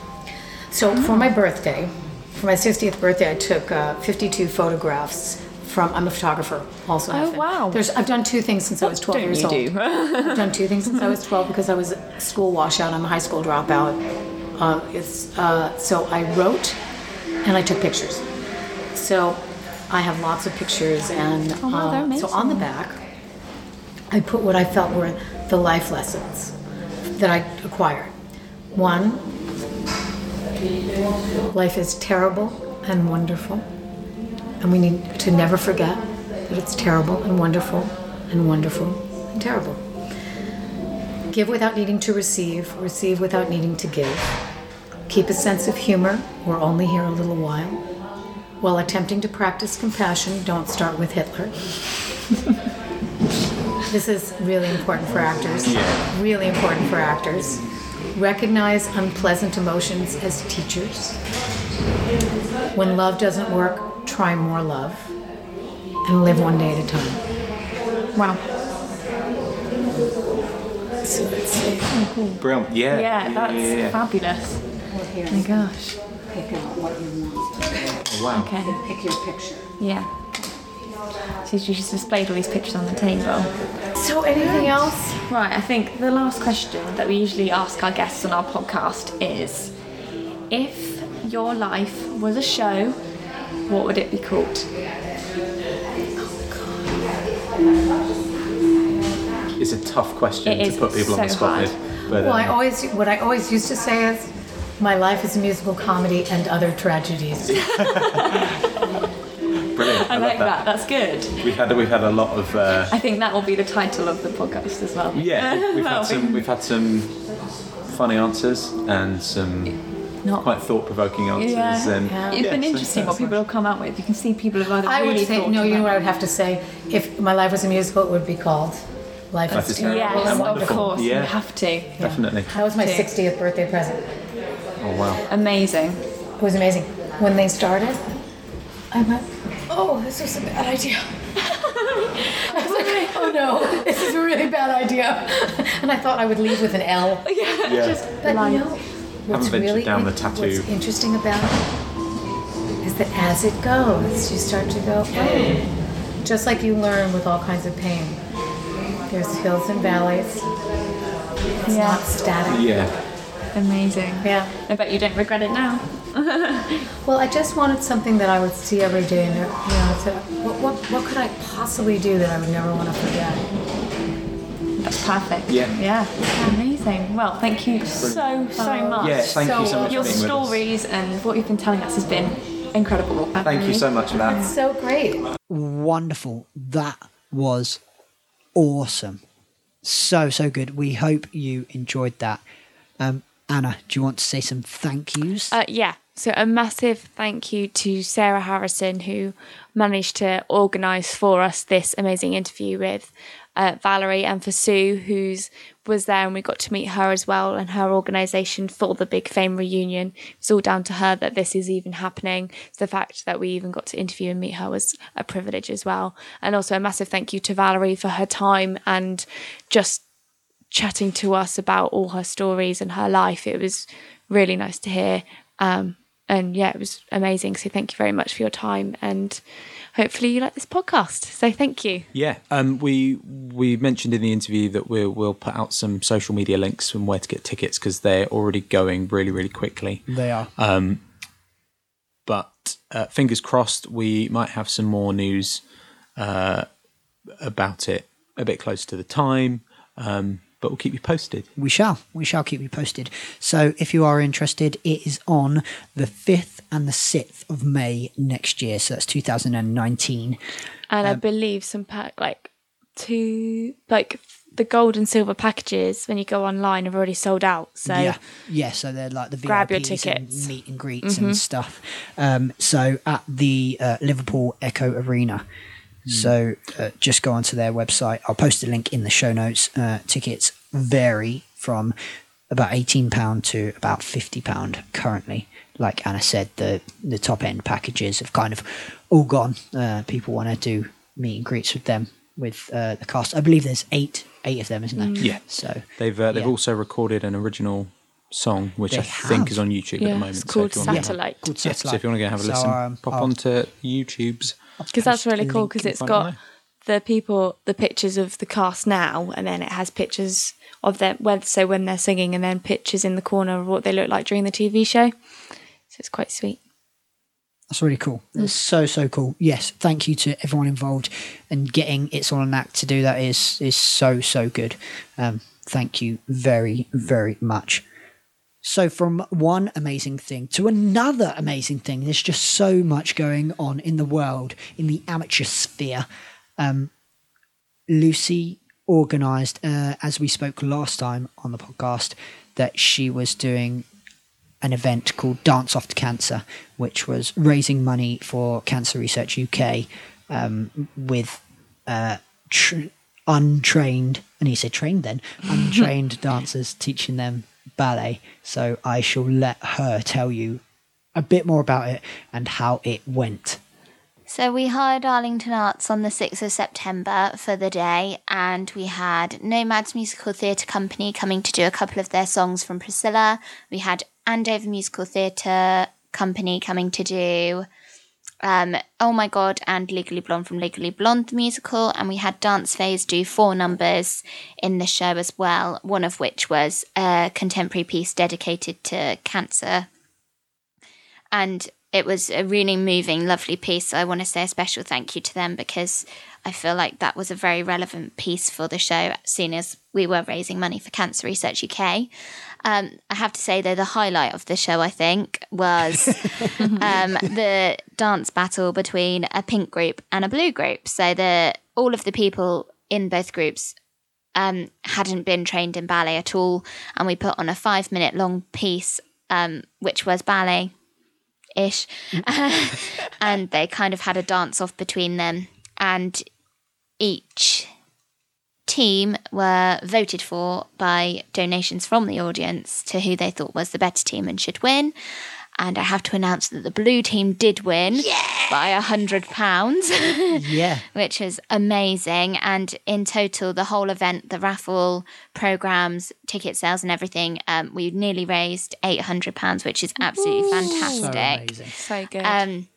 So for my birthday, for my 60th birthday, I took uh, 52 photographs from. I'm a photographer, also. Oh, wow. There's. I've done two things since I was 12 don't years you old. do? I've done two things since I was 12 because I was a school washout. I'm a high school dropout. Um, it's uh, so I wrote and I took pictures. So I have lots of pictures, and Oh, wow, uh, so on the back, I put what I felt were the life lessons that I acquired. One, life is terrible and wonderful, and we need to never forget that it's terrible and wonderful and wonderful and terrible. Give without needing to receive, receive without needing to give. Keep a sense of humor, we're only here a little while. While attempting to practice compassion, don't start with Hitler. this is really important for actors. Really important for actors. Recognize unpleasant emotions as teachers. When love doesn't work, try more love. And live one day at a time. Wow. So let's see. Brilliant. Yeah. Yeah, that's fabulous. Here, Oh my gosh. pick out what you want. Wow. Okay. Pick your picture. Yeah. So she's displayed all these pictures on the table. So anything else? Right, I think the last question that we usually ask our guests on our podcast is if your life was a show, what would it be called? It's a tough question It to put people on the spot hard. with. But, Well, I um, always what I always used to say is, my life is a musical comedy and other tragedies. brilliant. I, I like that. That's good. We've had we've had a lot of uh, I think that will be the title of the podcast as well. yeah. We've had some we've had some funny answers and some Not quite thought provoking answers. Yeah. And Yeah. It's yeah, been so interesting what people have come out with. You can see people have either I really would say no. You know what I would have to say? If my life was a musical, it would be called Life, Life is is Terrible. Terrible. Yes, and of wonderful. course. You Yeah. have to. Definitely. That was my Okay. 60th birthday present. Oh wow. Amazing. It was amazing. When they started, I went, oh, this was a bad idea. I was like, oh no, this is a really bad idea. And I thought I would leave with an L. Yeah. But Line. you know, what's ventured really down the in- tattoo. What's interesting about it is that as it goes, you start to go, oh, just like you learn with all kinds of pain. There's hills and valleys. It's Yeah. not static. yeah. Amazing. Yeah. I bet you don't regret it now. Well, I just wanted something that I would see every day, and you know, to, what, what, what could I possibly do that I would never want to forget? That's perfect. Yeah. Yeah. Amazing. Well, thank you so, so much. Yeah. Thank you so much Your for being with us. stories and what you've been telling us has been incredible. Thank you so much for that. So great. Wonderful. That was awesome. So, so good. We hope you enjoyed that. Um, Anna, do you want to say some thank yous? Uh, yeah. So a massive thank you to Sarah Harrison who managed to organise for us this amazing interview with uh, Valerie and for Sue, who's was there and we got to meet her as well and her organisation for the Big Fame reunion. It's all down to her that this is even happening. So the fact that we even got to interview and meet her was a privilege as well. And also a massive thank you to Valerie for her time and just chatting to us about all her stories and her life. It was really nice to hear. Um, and yeah, it was amazing. So thank you very much for your time and hopefully you like this podcast. So thank you. Yeah, um, we we mentioned in the interview that we'll we'll put out some social media links and where to get tickets because they're already going really really quickly. they are. But uh, fingers crossed, we might have some more news uh, about it a bit closer to the time. Um, but we'll keep you posted. We shall. We shall keep you posted. So if you are interested, it is on the 5th and the 6th of May next year. So that's 2019. And I believe some pack like two like the gold and silver packages when you go online have already sold out. So yeah. Yeah. So they're like the Grab your VIPs tickets. and meet and greets and stuff. Um, so at the uh, Liverpool Echo Arena. So uh, just go onto their website. I'll post a link in the show notes. Uh, tickets vary from about eighteen pound to about fifty pound currently. Like Anna said, the the top end packages have kind of all gone. Uh, people want to do meet and greets with them with uh, the cast. I believe there's eight eight of them, isn't there? Yeah. So They've uh, they've Yeah. also recorded an original song, which They I think is on YouTube at the moment. it's called if you wanna- Satellite. called Yeah, so if you want to go have a So, listen, um, pop I'll- onto YouTube's. Because that's really cool because it's got the people, the pictures of the cast now, and then it has pictures of them when so when they're singing, and then pictures in the corner of what they look like during the TV show. So it's quite sweet. That's really cool. That's so so cool. Yes, thank you to everyone involved and getting It's All an Act to do that is is so so good. Um, thank you very very much. So from one amazing thing to another amazing thing, there's just so much going on in the world in the amateur sphere. Um, Lucy organised, uh, as we spoke last time on the podcast, that she was doing an event called Dance Off to Cancer, which was raising money for Cancer Research UK um, with uh, tr- untrained, and he said trained then, untrained dancers teaching them ballet. So I shall let her tell you a bit more about it and how it went. So we hired Arlington Arts on the 6th of September for the day, and we had Nomads Musical Theatre Company coming to do a couple of their songs from Priscilla. We had Andover Musical Theatre Company coming to do um, Oh My God and Legally Blonde from Legally Blonde musical, and we had Dance Phase do four numbers in the show as well, one of which was a contemporary piece dedicated to cancer. And it was a really moving, lovely piece. I want to say a special thank you to them because I feel like that was a very relevant piece for the show, seeing as we were raising money for Cancer Research UK. Um, I have to say, though, the highlight of the show, I think, was um, the dance battle between a pink group and a blue group. So the all of the people in both groups um, hadn't been trained in ballet at all, and we put on a five minute long piece, um, which was ballet ish. and they kind of had a dance off between them, and each team were voted for by donations from the audience to who they thought was the better team and should win. And I have to announce that the blue team did win by a hundred pounds Yeah. which is amazing. And in total, the whole event, the raffle programs, ticket sales, and everything, um, we nearly raised eight hundred pounds, which is absolutely So fantastic. amazing. So good. Um,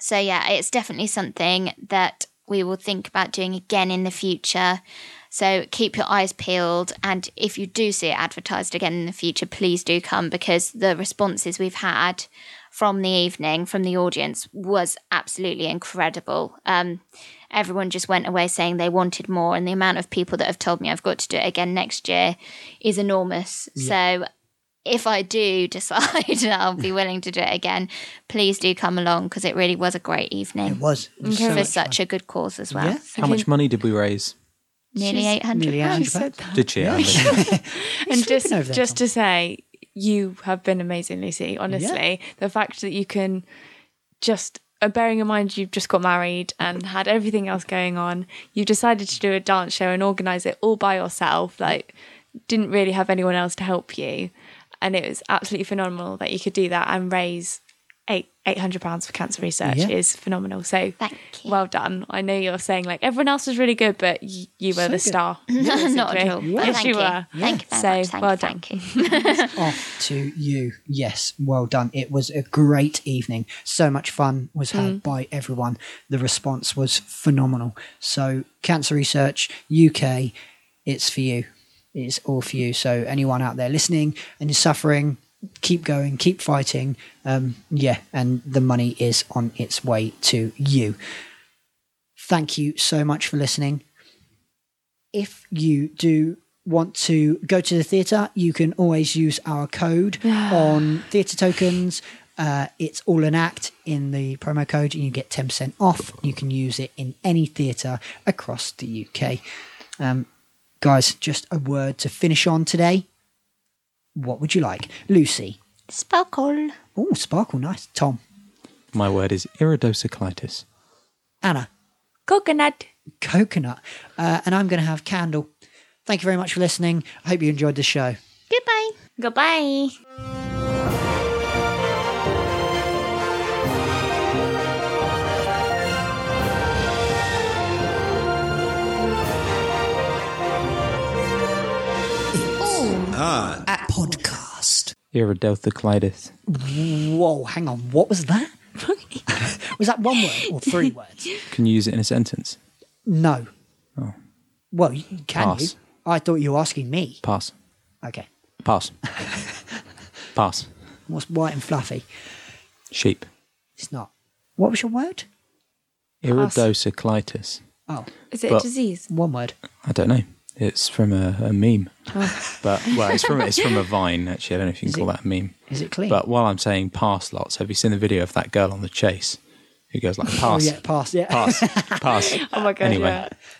so yeah, it's definitely something that we will think about doing again in the future. So keep your eyes peeled, and if you do see it advertised again in the future, please do come because the responses we've had from the evening from the audience was absolutely incredible. Um, everyone just went away saying they wanted more, and the amount of people that have told me I've got to do it again next year is enormous. So if I do decide that I'll be willing to do it again, please do come along because it really was a great evening It was. It was so for much such a good cause as well. Yeah. How much money did we raise? Nearly eight hundred pounds. Did she? and just just Tom. to say, you have been amazing, Lucy. Honestly, the fact that you can just. Uh, bearing in mind you've just got married and had everything else going on, you decided to do a dance show and organise it all by yourself. Like, didn't really have anyone else to help you, and it was absolutely phenomenal that you could do that and raise eight eight hundred pounds for cancer research Yeah. is phenomenal. So Thank you. well done. I know you're saying like everyone else was really good, but y- you were So the good. star. Not at all. basically. Yes, thank you you. were. Thank you very So, much. Thank well you. done. Thank you. off to you. Yes, well done. It was a great evening. So much fun was had mm. by everyone. The response was phenomenal. So, Cancer Research UK, it's for you. It's all for you. So, anyone out there listening and is suffering, keep going, keep fighting. Um, yeah, and the money is on its way to you. Thank you so much for listening if you do want to go to the theatre, you can always use our code on theatre tokens. Uh, it's all an act in the promo code, and you get 10% off. You can use it in any theatre across the UK. Um, guys, just a word to finish on today. What would you like? Lucy. Sparkle. Oh, sparkle, nice. Tom. My word is iridocyclitis. Anna. Coconut. Coconut. Uh, and I'm going to have candle. Thank you very much for listening. I hope you enjoyed the show. Goodbye. Goodbye. It's at Whoa, hang on. What was that? was that one word or three words? Can you use it in a sentence? No. Oh. Well, can Pass. you? I thought you were asking me. Pass. Okay. Pass. Pass. What's white and fluffy? Sheep. It's not. What was your word? Iridocyclitis. Oh, Is it But- a disease? one word. I don't know. It's from a, a meme. Oh. But well, it's from it's from a vine. Actually, I don't know if you Is can call it- that a meme. Is it clean? But while I'm saying pass lots, have you seen the video of that girl on the chase who goes like oh pass, yeah, pass. Yeah. pass, pass? Oh my god! Anyway. yeah.